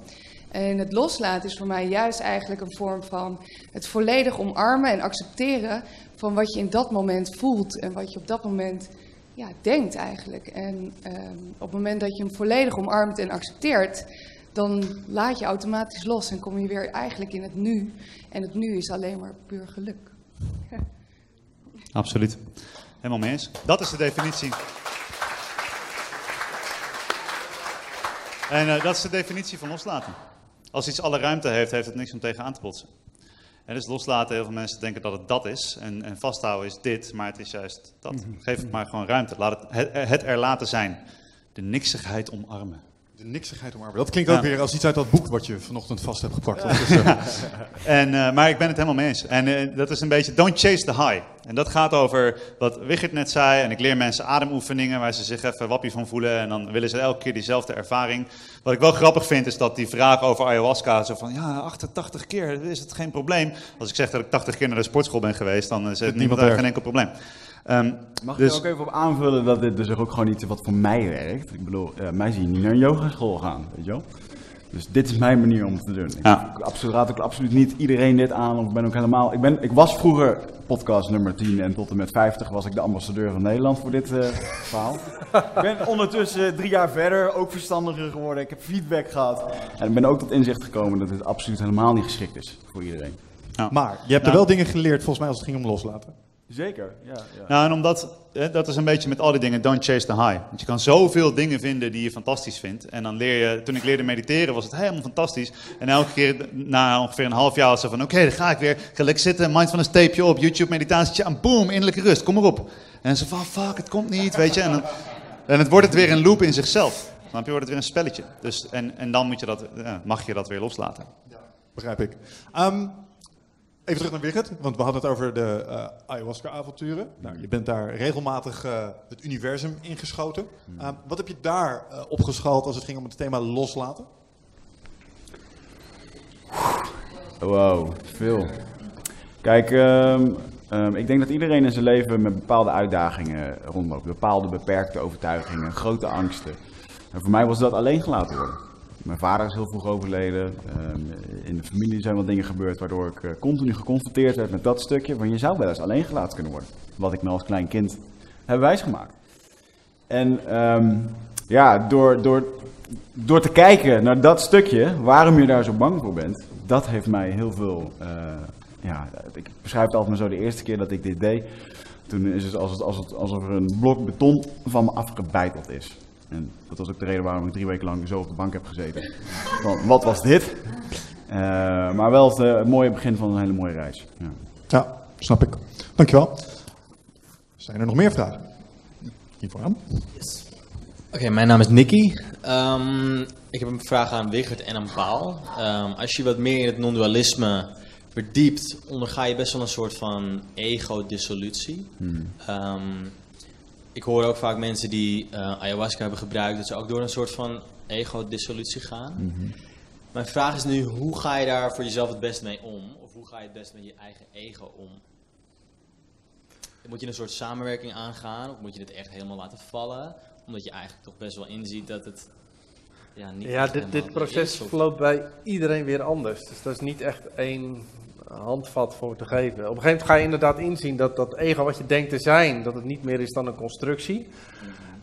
En het loslaten is voor mij juist eigenlijk een vorm van het volledig omarmen en accepteren van wat je in dat moment voelt en wat je op dat moment ja, denkt eigenlijk. En um, op het moment dat je hem volledig omarmt en accepteert, dan laat je automatisch los en kom je weer eigenlijk in het nu. En het nu is alleen maar puur geluk. <laughs> Absoluut. Helemaal mee eens. Dat is de definitie. En uh, dat is de definitie van loslaten. Als iets alle ruimte heeft, heeft het niks om tegenaan te botsen. En dus loslaten, heel veel mensen denken dat het dat is. En, en vasthouden is dit, maar het is juist dat. Mhm. Geef het maar gewoon ruimte. Laat het, het, het er laten zijn. De niksigheid omarmen. De niksigheid omarmen. Dat klinkt ook ja. weer als iets uit dat boek wat je vanochtend vast hebt gepakt. Ja. Dus, uh... <laughs> en, uh, maar ik ben het helemaal mee eens. En uh, dat is een beetje don't chase the high. En dat gaat over wat Wigert net zei. En ik leer mensen ademoefeningen waar ze zich even wappie van voelen. En dan willen ze elke keer diezelfde ervaring. Wat ik wel grappig vind is dat die vraag over ayahuasca. Zo van ja, 88 keer is het geen probleem. Als ik zeg dat ik 80 keer naar de sportschool ben geweest. Dan is het niemand daar geen enkel probleem. Um, Mag dus... ik er ook even op aanvullen dat dit dus ook gewoon iets is wat voor mij werkt? Ik bedoel, uh, mij zie je niet naar een yogaschool gaan, weet je wel? Dus dit is mijn manier om het te doen. Ja. Ik absoluut, raad ook absoluut niet iedereen dit aan. Of ben ook helemaal, ik, ben, ik was vroeger podcast nummer 10 en tot en met 50 was ik de ambassadeur van Nederland voor dit uh, <laughs> verhaal. ik ben ondertussen drie jaar verder ook verstandiger geworden. Ik heb feedback gehad. En ik ben ook tot inzicht gekomen dat dit absoluut helemaal niet geschikt is voor iedereen. Ja. Maar je hebt er wel dingen geleerd volgens mij als het ging om loslaten. Zeker, ja. ja. Nou, en omdat, hè, dat is een beetje met al die dingen, don't chase the high. Want je kan zoveel dingen vinden die je fantastisch vindt. En dan leer je, toen ik leerde mediteren was het helemaal fantastisch. En elke keer na ongeveer een half jaar was ze van, oké, okay, dan ga ik weer. Ga lekker zitten, mindfulness tapeje op, YouTube meditatietje en boom, innerlijke rust, kom maar op. En ze van, fuck, het komt niet, weet je. En, dan, en het wordt het weer een loop in zichzelf. Dan wordt het weer een spelletje. Dus, en, en dan moet je dat, ja, mag je dat weer loslaten. Ja, begrijp ik. Um, Even terug naar Wigert, want we hadden het over de uh, ayahuasca-avonturen. Nou, je bent daar regelmatig uh, het universum ingeschoten. Uh, wat heb je daar opgeschaald als het ging om het thema loslaten? Wow, veel. Kijk, um, um, ik denk dat iedereen in zijn leven met bepaalde uitdagingen rondloopt. Bepaalde beperkte overtuigingen, grote angsten. En voor mij was dat alleen gelaten worden. Mijn vader is heel vroeg overleden. Um, in de familie zijn wat dingen gebeurd waardoor ik uh, continu geconfronteerd werd met dat stukje. Van je zou wel eens alleen gelaten kunnen worden. Wat ik me als klein kind heb wijsgemaakt. En um, ja, door, door, door te kijken naar dat stukje, waarom je daar zo bang voor bent, dat heeft mij heel veel. Uh, ja, ik beschrijf het altijd maar zo de eerste keer dat ik dit deed. Toen is het, als als het alsof er een blok beton van me afgebeiteld is. En dat was ook de reden waarom ik drie weken lang zo op de bank heb gezeten. <laughs> Van, wat was dit? Uh, maar wel het, uh, het, mooie begin van een hele mooie reis. Ja, ja snap ik. Dankjewel. Zijn er nog meer vragen? Hier vooraan. Yes. Oké, okay, mijn naam is Nicky. Um, ik heb een vraag aan Wigert en aan Paul. Um, als je wat meer in het non-dualisme verdiept, onderga je best wel een soort van ego-dissolutie. Hmm. Um, ik hoor ook vaak mensen die eh, ayahuasca hebben gebruikt, dat ze ook door een soort van ego-dissolutie gaan. Mhm. Mijn vraag is nu, hoe ga je daar voor jezelf het best mee om? Of hoe ga je het best met je eigen ego om? Moet je een soort samenwerking aangaan? Of moet je het echt helemaal laten vallen? Omdat je eigenlijk toch best wel inziet dat het ja, niet Ja, dit, dit proces is, of- verloopt bij iedereen weer anders. Dus dat is niet echt één handvat voor te geven. Op een gegeven moment ga je inderdaad inzien dat dat ego wat je denkt te zijn, dat het niet meer is dan een constructie.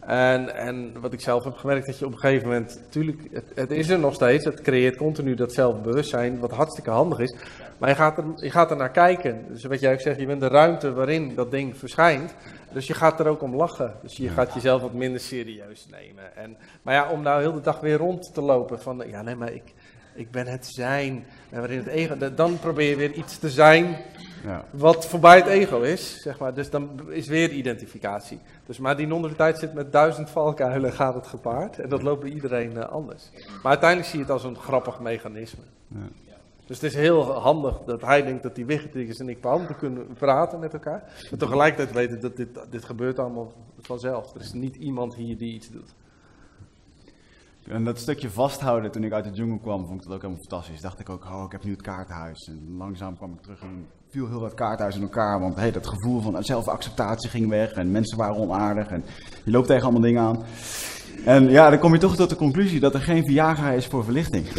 En, en wat ik zelf heb gemerkt, dat je op een gegeven moment, natuurlijk, het, het is er nog steeds, het creëert continu dat zelfbewustzijn, wat hartstikke handig is. Maar je gaat, er, je gaat er naar kijken. Dus wat jij ook zegt, je bent de ruimte waarin dat ding verschijnt. Dus je gaat er ook om lachen. Dus je gaat jezelf wat minder serieus nemen. En, maar ja, om nou heel de dag weer rond te lopen van, ja nee, maar ik, ik ben het zijn. En waarin het ego, da- dan probeer je weer iets te zijn Ja. wat voorbij het ego is, zeg maar. Dus dan is weer identificatie. Dus, maar die non-dualiteit zit met duizend valkuilen, gaat het gepaard. En dat loopt bij iedereen eh, anders. Maar uiteindelijk zie je het als een grappig mechanisme. Ja. Dus het is heel handig dat hij denkt dat Wigert is en ik Paul. We kunnen praten met elkaar. Maar tegelijkertijd weten dat dit, dit gebeurt allemaal vanzelf. Er is niet iemand hier die iets doet. En dat stukje vasthouden toen ik uit de jungle kwam, vond ik dat ook helemaal fantastisch. Dacht ik ook, oh, ik heb nu het kaartenhuis. En langzaam kwam ik terug en viel heel dat kaartenhuis in elkaar. Want hey, dat gevoel van zelfacceptatie ging weg en mensen waren onaardig. En je loopt tegen allemaal dingen aan. En ja, dan kom je toch tot de conclusie dat er geen Viagra is voor verlichting. <laughs>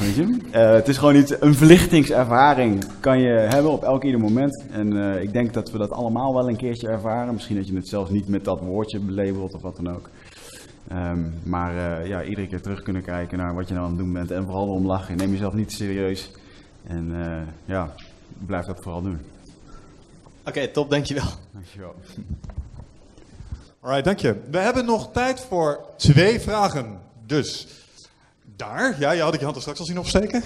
Weet je? Eh, het is gewoon iets, een verlichtingservaring kan je hebben op elk ieder moment. En eh, ik denk dat we dat allemaal wel een keertje ervaren. Misschien dat je het zelfs niet met dat woordje belabelt of wat dan ook. Ehm, maar eh, ja, iedere keer terug kunnen kijken naar wat je nou aan het doen bent. En vooral om lachen. Neem jezelf niet serieus. En eh, ja, blijf dat vooral doen. Oké, top, dankjewel. Dankjewel. Alright, dank je. We hebben nog tijd voor twee vragen. Dus daar, ja, je had ik je hand er straks al zien opsteken.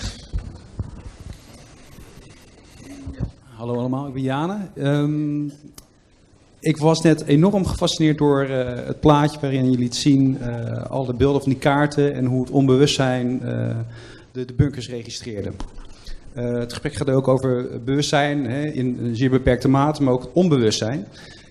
Hallo allemaal, ik ben Jane. Ehm, ik was net enorm gefascineerd door eh, het plaatje waarin je liet zien eh, al de beelden van die kaarten en hoe het onbewustzijn eh, de, de bunkers registreerde. Het gesprek gaat ook over bewustzijn hè, in een zeer beperkte mate, maar ook onbewustzijn.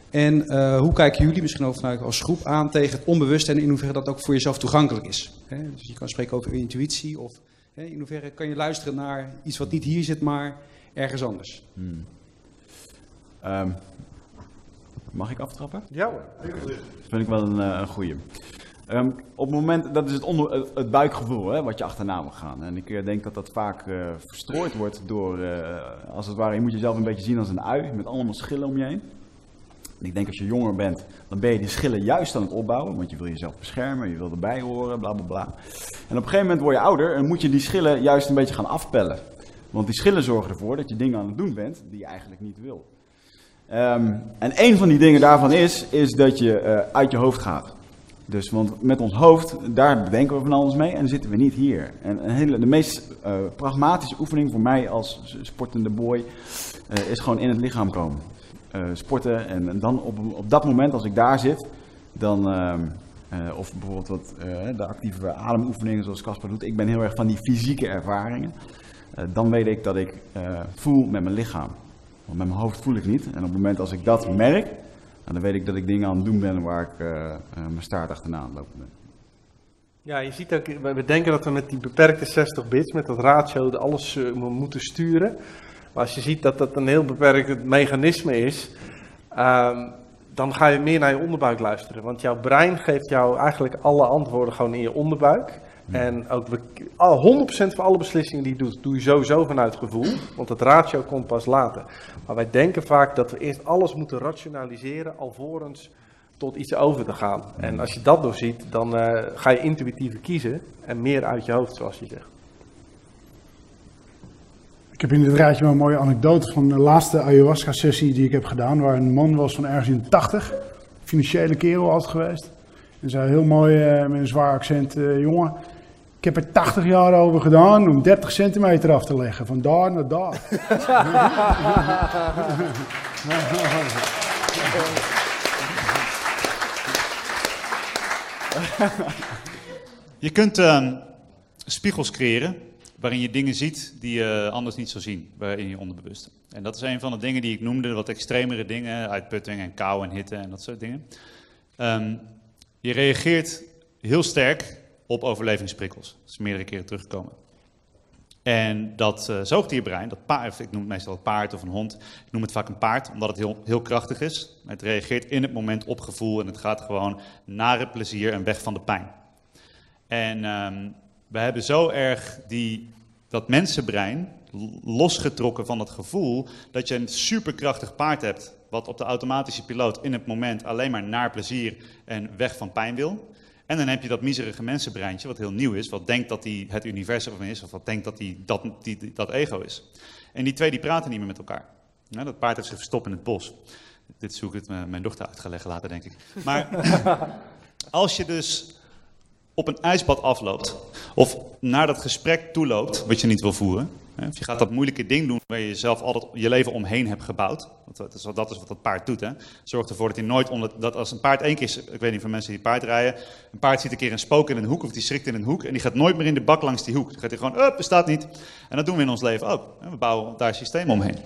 En hoe kijken jullie misschien ook vanuit als groep aan tegen het onbewuste en in hoeverre dat ook voor jezelf toegankelijk is? Hè? Dus je kan spreken over intuïtie of hè, in hoeverre kan je luisteren naar iets wat niet hier zit, maar ergens anders. Hmm. Ehm, mag ik aftrappen? Ja hoor. Dat vind ik wel een, eh, een goeie. Ehm, op het moment, dat is het, onder, het- buikgevoel hè, wat je achterna moet gaan. En ik eh, denk dat dat vaak eh, verstrooid wordt door, als het ware, je moet jezelf een beetje zien als een ui met allemaal schillen om je heen. En ik denk als je jonger bent, dan ben je die schillen juist aan het opbouwen, want je wil jezelf beschermen, je wil erbij horen, bla bla bla. En op een gegeven moment word je ouder en moet je die schillen juist een beetje gaan afpellen. Want die schillen zorgen ervoor dat je dingen aan het doen bent die je eigenlijk niet wil. Ehm, en een van die dingen daarvan is, is dat je eh, uit je hoofd gaat. Dus, want met ons hoofd, daar bedenken we van alles mee en dan zitten we niet hier. En een hele, de meest eh, pragmatische oefening voor mij als sportende boy eh, is gewoon in het lichaam komen. Sporten en, en dan op, op dat moment als ik daar zit, dan, ehm, eh, of bijvoorbeeld wat, de actieve ademoefeningen zoals Casper doet. Ik ben heel erg van die fysieke ervaringen. Dan weet ik dat ik voel met mijn lichaam. Want met mijn hoofd voel ik niet. En op het moment als ik dat merk, dan weet ik dat ik dingen aan het doen ben waar ik eh, eh, mijn staart achterna aan lopen ben. Ja, je ziet ook, we denken dat we met die beperkte 60 bits, met dat ratio, alles eh, mo- moeten sturen. Maar als je ziet dat dat een heel beperkt mechanisme is, ehm, dan ga je meer naar je onderbuik luisteren. Want jouw brein geeft jou eigenlijk alle antwoorden gewoon in je onderbuik. En ook we, al 100% van alle beslissingen die je doet, doe je sowieso vanuit gevoel. Want het ratio komt pas later. Maar wij denken vaak dat we eerst alles moeten rationaliseren alvorens tot iets over te gaan. En als je dat doorziet, dan eh, ga je intuïtiever kiezen en meer uit je hoofd, zoals je zegt. Ik heb in dit rijtje wel een mooie anekdote van de laatste ayahuasca-sessie die ik heb gedaan. Waar een man was van ergens in de 80. Financiële kerel altijd geweest. En zei heel mooi eh, met een zwaar accent: eh, Jongen, ik heb er 80 jaar over gedaan om 30 centimeter af te leggen. Van daar naar daar. Je kunt ehm, spiegels creëren waarin je dingen ziet die je anders niet zou zien in je onderbewuste. En dat is een van de dingen die ik noemde, wat extremere dingen, uitputting en kou en hitte en dat soort dingen. Ehm, je reageert heel sterk op overlevingsprikkels. Dat is meerdere keren teruggekomen. En dat uh, zoogdierbrein, dat paard, ik noem het meestal een paard of een hond, ik noem het vaak een paard omdat het heel, heel krachtig is. Het reageert in het moment op gevoel en het gaat gewoon naar het plezier en weg van de pijn. En um, we hebben zo erg die, dat mensenbrein losgetrokken van het gevoel dat je een superkrachtig paard hebt, wat op de automatische piloot in het moment alleen maar naar plezier en weg van pijn wil. En dan heb je dat miserige mensenbreintje, wat heel nieuw is, wat denkt dat hij het universum is, of wat denkt dat hij dat, die, dat ego is. En die twee die praten niet meer met elkaar. dat paard heeft zich verstopt in het bos. Dit zoek ik het mijn dochter uitgelegd later, denk ik. Maar <laughs> als je dus op een ijsbad afloopt, of naar dat gesprek toeloopt, wat je niet wil voeren, of je gaat dat moeilijke ding doen waar je jezelf altijd je leven omheen hebt gebouwd. Dat is, dat is wat dat paard doet. Hè. Zorg ervoor dat hij nooit onder. Dat als een paard één keer. Ik weet niet van mensen die paard rijden. Een paard ziet een keer een spook in een hoek of die schrikt in een hoek. En die gaat nooit meer in de bak langs die hoek. Dan gaat hij gewoon. Up, bestaat niet. En dat doen we in ons leven ook. We bouwen daar systemen omheen.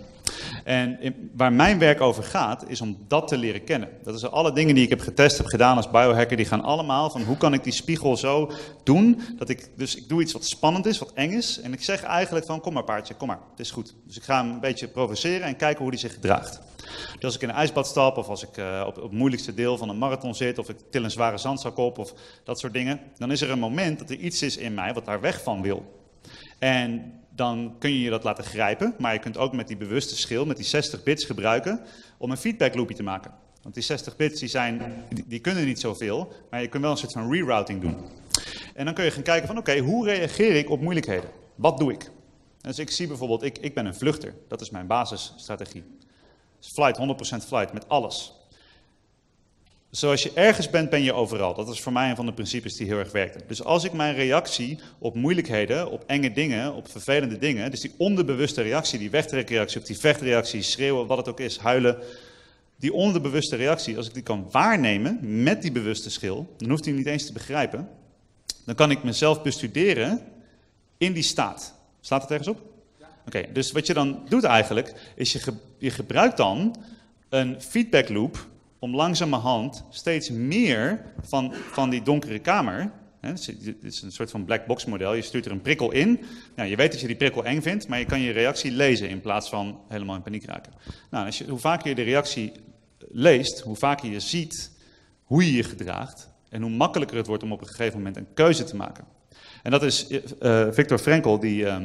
En waar mijn werk over gaat, is om dat te leren kennen. Dat is alle dingen die ik heb getest, heb gedaan als biohacker, die gaan allemaal van hoe kan ik die spiegel zo doen, dat ik, dus ik doe iets wat spannend is, wat eng is, en ik zeg eigenlijk van kom maar paardje, kom maar, het is goed. Dus ik ga hem een beetje provoceren en kijken hoe hij zich gedraagt. Dus als ik in een ijsbad stap, of als ik uh, op, op het moeilijkste deel van een marathon zit, of ik til een zware zandzak op, of dat soort dingen, dan is er een moment dat er iets is in mij wat daar weg van wil. En dan kun je je dat laten grijpen. Maar je kunt ook met die bewuste schil, met die 60 bits gebruiken, om een feedback loopje te maken. Want die 60 bits die zijn, die, kunnen niet zoveel, maar je kunt wel een soort van rerouting doen. En dan kun je gaan kijken van oké, hoe reageer ik op moeilijkheden? Wat doe ik? Dus ik zie bijvoorbeeld, ik, ik ben een vluchter. Dat is mijn basisstrategie. Flight, 100% flight, met alles. Zoals je ergens bent, ben je overal. Dat is voor mij een van de principes die heel erg werkten. Dus als ik mijn reactie op moeilijkheden, op enge dingen, op vervelende dingen, dus die onderbewuste reactie, die wegtrekreactie of die vechtreactie, schreeuwen, wat het ook is, huilen, die onderbewuste reactie, als ik die kan waarnemen met die bewuste schil, dan hoeft hij niet eens te begrijpen, dan kan ik mezelf bestuderen in die staat. Staat het ergens op? Oké, dus wat je dan doet eigenlijk, is je, je gebruikt dan een feedback loop om langzamerhand steeds meer van, van die donkere kamer. Hè, is een soort van black box model. Je stuurt er een prikkel in. Nou, je weet dat je die prikkel eng vindt, maar je kan je reactie lezen in plaats van helemaal in paniek raken. Nou, als je, hoe vaker je de reactie leest, hoe vaker je ziet hoe je je gedraagt en hoe makkelijker het wordt om op een gegeven moment een keuze te maken. En dat is uh, Viktor Frankl, die, uh,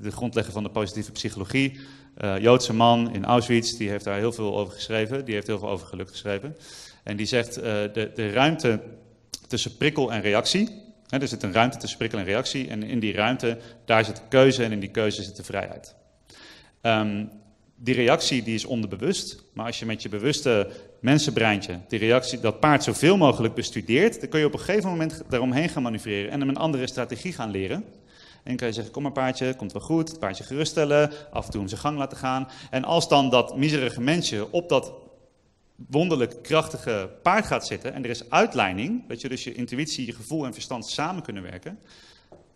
de grondlegger van de positieve psychologie, uh, Joodse man in Auschwitz, die heeft daar heel veel over geschreven. Die heeft heel veel over geluk geschreven. En die zegt, uh, de, de ruimte tussen prikkel en reactie. Hè, er zit een ruimte tussen prikkel en reactie. En in die ruimte, daar zit de keuze en in die keuze zit de vrijheid. Um, die reactie die is onderbewust. Maar als je met je bewuste mensenbreintje die reactie, dat paard zoveel mogelijk bestudeert, dan kun je op een gegeven moment daaromheen gaan manoeuvreren en hem een andere strategie gaan leren. En kan je zeggen, kom maar paardje, komt wel goed. Het paardje geruststellen, af en toe hem zijn gang laten gaan. En als dan dat miserige mensje op dat wonderlijk krachtige paard gaat zitten en er is uitleiding, dat je dus je intuïtie, je gevoel en verstand samen kunnen werken,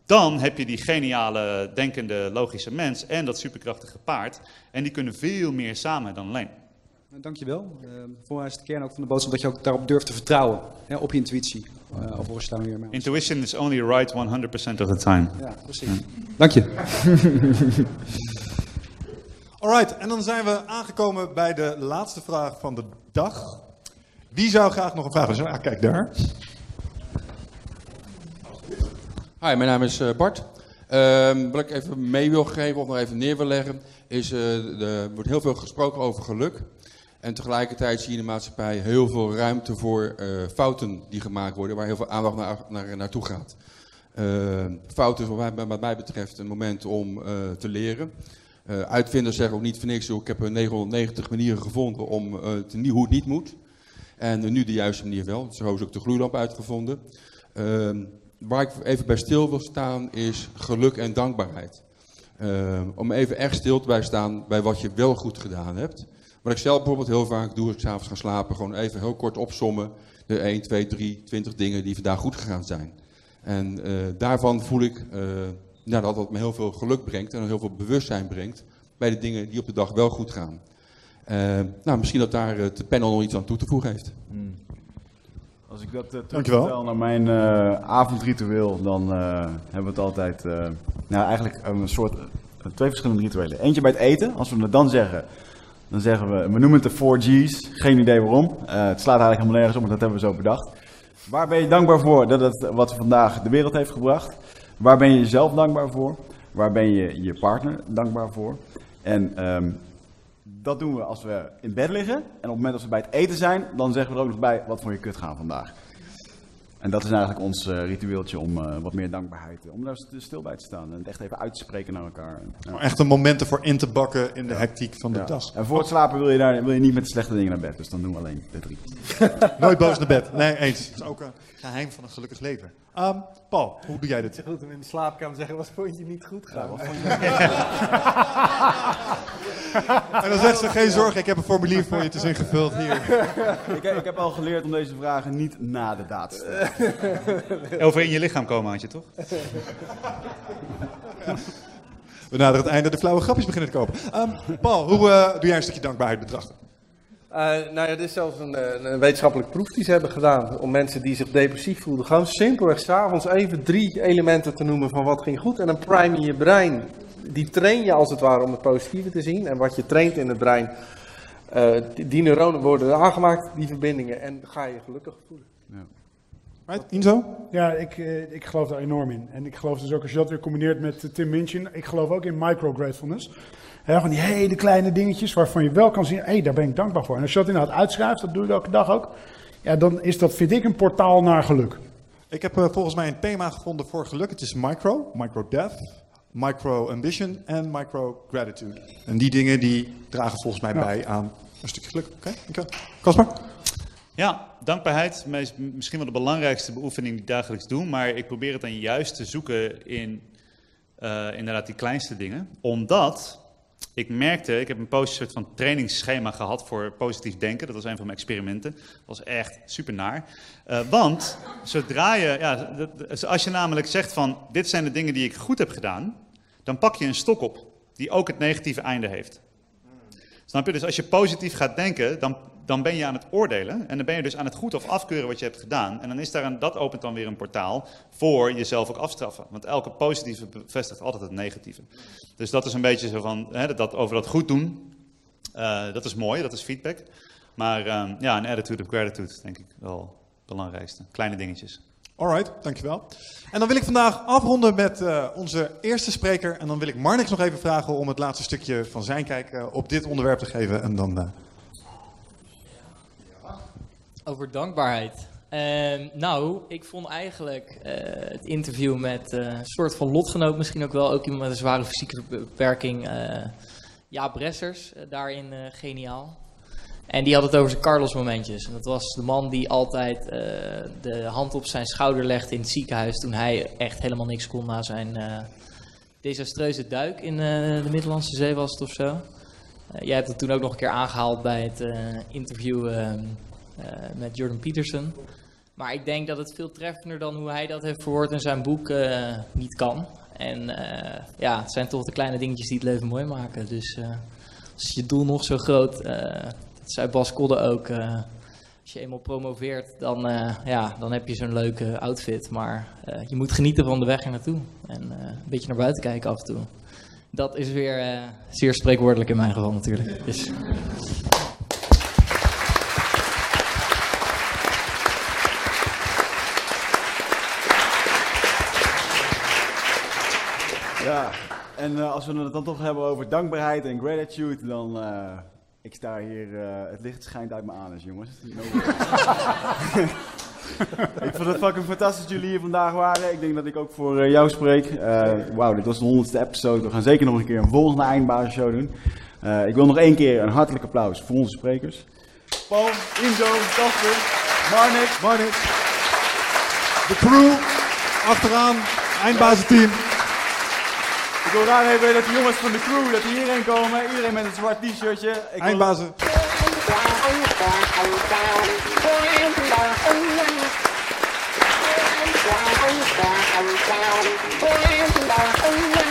dan heb je die geniale, denkende, logische mens en dat superkrachtige paard. En die kunnen veel meer samen dan alleen. Dankjewel. Uh, voor mij is de kern ook van de boodschap dat je ook daarop durft te vertrouwen. Hè, op je intuïtie. Uh, of je daar weer mee Intuition is only right 100% of the time. Ja, precies. Ja. Dank je. <laughs> Alright, en dan zijn we aangekomen bij de laatste vraag van de dag. Wie zou graag nog een vraag hebben? Ah, kijk daar. Hi, mijn naam is uh, Bart. Uh, wat ik even mee wil geven of nog even neer wil leggen, is uh, er wordt heel veel gesproken over geluk. En tegelijkertijd zie je in de maatschappij heel veel ruimte voor uh, fouten die gemaakt worden, waar heel veel aandacht naar, naar, naartoe gaat. Uh, fouten is wat mij, mij, betreft een moment om uh, te leren. uitvinders zeggen ook niet voor niks, ik heb 990 manieren gevonden om te, hoe het niet moet. En nu de juiste manier wel, zo is ook de gloeilamp uitgevonden. Ehm, waar ik even bij stil wil staan is geluk en dankbaarheid. om even echt stil te staan bij wat je wel goed gedaan hebt. Wat ik zelf bijvoorbeeld heel vaak doe, als ik s'avonds ga slapen, gewoon even heel kort opsommen. De 1, 2, 3, 20 dingen die vandaag goed gegaan zijn. En uh, daarvan voel ik uh, nou, dat dat me heel veel geluk brengt en heel veel bewustzijn brengt. bij de dingen die op de dag wel goed gaan. Eh, nou, misschien dat daar het panel nog iets aan toe te voegen heeft. Hmm. Als ik dat uh, terugvertel naar mijn eh, avondritueel, dan eh, hebben we het altijd, eh, nou eigenlijk een soort, eh, twee verschillende rituelen. Eentje bij het eten, als we het dan zeggen, dan zeggen we, we noemen het de 4 G's, geen idee waarom. Eh, het slaat eigenlijk helemaal nergens op, maar dat hebben we zo bedacht. Waar ben je dankbaar voor dat het wat vandaag de wereld heeft gebracht? Waar ben je jezelf dankbaar voor? Waar ben je je partner dankbaar voor? En ehm, dat doen we als we in bed liggen. En op het moment dat we bij het eten zijn, dan zeggen we er ook nog bij, wat vond je kut gaan vandaag? En dat is eigenlijk ons eh, ritueeltje om eh, wat meer dankbaarheid, om daar st- stil bij te staan en het echt even uit te spreken naar elkaar. Ja. Echt een moment ervoor in te bakken in de hectiek van de Ja. dag. En voor het slapen wil je, daar, wil je niet met slechte dingen naar bed, dus dan doen we alleen de drie. <laughs> Nooit boos naar bed. Nee, eens. Dat is ook een geheim van een gelukkig leven. Ehm, Paul, hoe doe jij dit? Goed om in de slaapkamer te zeggen, wat vond je niet goed gaan? En dan zegt ze, geen zorgen, ik heb een formulier voor je, het is ingevuld hier. ik, ik heb al geleerd om deze vragen niet na de daad te stellen. Over in je lichaam komen had je toch? We naderen het einde, de flauwe grapjes beginnen te kopen. Ehm, Paul, hoe eh, doe jij een stukje dankbaarheid betrachten? Eh, nou ja, dit is zelfs een, eh, een wetenschappelijk proef die ze hebben gedaan om mensen die zich depressief voelden, gewoon simpelweg s'avonds even drie elementen te noemen van wat ging goed en dan prime je brein. Die train je als het ware om het positieve te zien en wat je traint in het brein, eh, die, die neuronen worden aangemaakt, die verbindingen en ga je gelukkig voelen. Right, Inzo? Ja, ik, eh, ik geloof daar enorm in. En ik geloof dus ook als je dat weer combineert met eh, Tim Minchin, ik geloof ook in micro-gratefulness. Van die hele kleine dingetjes waarvan je wel kan zien, hé, hey, daar ben ik dankbaar voor. En als je dat inderdaad uitschrijft, dat doe ik elke dag ook, ja, dan is dat, vind ik, een portaal naar geluk. Ik heb eh, volgens mij een thema gevonden voor geluk. Het is micro, micro-death, micro-ambition en micro-gratitude. En die dingen die dragen volgens mij Ja. bij aan een stukje geluk. Oké, dankjewel. Kasper? Ja, dankbaarheid. Meest, misschien wel de belangrijkste beoefening die ik dagelijks doe. Maar ik probeer het dan juist te zoeken in eh, inderdaad die kleinste dingen. Omdat ik merkte, ik heb een soort van trainingsschema gehad voor positief denken. Dat was een van mijn experimenten. Dat was echt super naar. Eh, want zodra je, ja, dat- als je namelijk zegt van dit zijn de dingen die ik goed heb gedaan. Dan pak je een stok op die ook het negatieve einde heeft. Snap je? Dus als je positief gaat denken, dan, dan ben je aan het oordelen. En dan ben je dus aan het goed of afkeuren wat je hebt gedaan. En dan is daar een, dat opent dan weer een portaal voor jezelf ook afstraffen. Want elke positieve bevestigt altijd het negatieve. Dus dat is een beetje zo van, hè, dat- over dat goed doen. eh, dat is mooi, dat is feedback. Maar ehm, ja, een attitude of gratitude denk ik wel het belangrijkste. Kleine dingetjes. Alright, dankjewel. En dan wil ik vandaag afronden met eh, onze eerste spreker. En dan wil ik Marnix nog even vragen om het laatste stukje van zijn kijk eh, op dit onderwerp te geven. En dan... Over dankbaarheid. Ehm, nou, ik vond eigenlijk eh, het interview met eh, een soort van lotgenoot, misschien ook wel, ook iemand met een zware fysieke beperking, eh Jaap Bressers, daarin geniaal. En die had het over zijn Carlos-momentjes. En dat was de man die altijd de hand op zijn schouder legde in het ziekenhuis toen hij echt helemaal niks kon na zijn desastreuze duik in de Middellandse Zee was het of zo. Jij hebt het toen ook nog een keer aangehaald bij het interview ehm, eh, met Jordan Peterson. Maar ik denk dat het veel treffender dan hoe hij dat heeft verwoord in zijn boek eh, niet kan. En eh, ja, het zijn toch de kleine dingetjes die het leven mooi maken. Dus eh, als je doel nog zo groot, eh, dat zei Bas Kodde ook, eh, als je eenmaal promoveert, dan, eh, ja, dan heb je zo'n leuke outfit. Maar eh, je moet genieten van de weg er naartoe. En eh, een beetje naar buiten kijken af en toe. Dat is weer eh, zeer spreekwoordelijk in mijn geval natuurlijk. Dus. Ja, en eh, als we het dan toch hebben over dankbaarheid en gratitude, dan... eh, ik sta hier, eh, het licht schijnt uit mijn anus, jongens. <laughs> ik vond het fucking fantastisch dat jullie hier vandaag waren. Ik denk dat ik ook voor jou spreek. Wauw, dit was de honderdste episode. We gaan zeker nog een keer een volgende eindbasisshow doen. Ik wil nog één keer een hartelijk applaus voor onze sprekers. Paul, Inzo, Casper, Marnik. Marnik. De crew, achteraan, eindbazenteam. Ik wil graag even dat de jongens van de crew, dat die hierheen komen. Iedereen met een zwart t-shirtje. Ik wil- Eindbazen. You.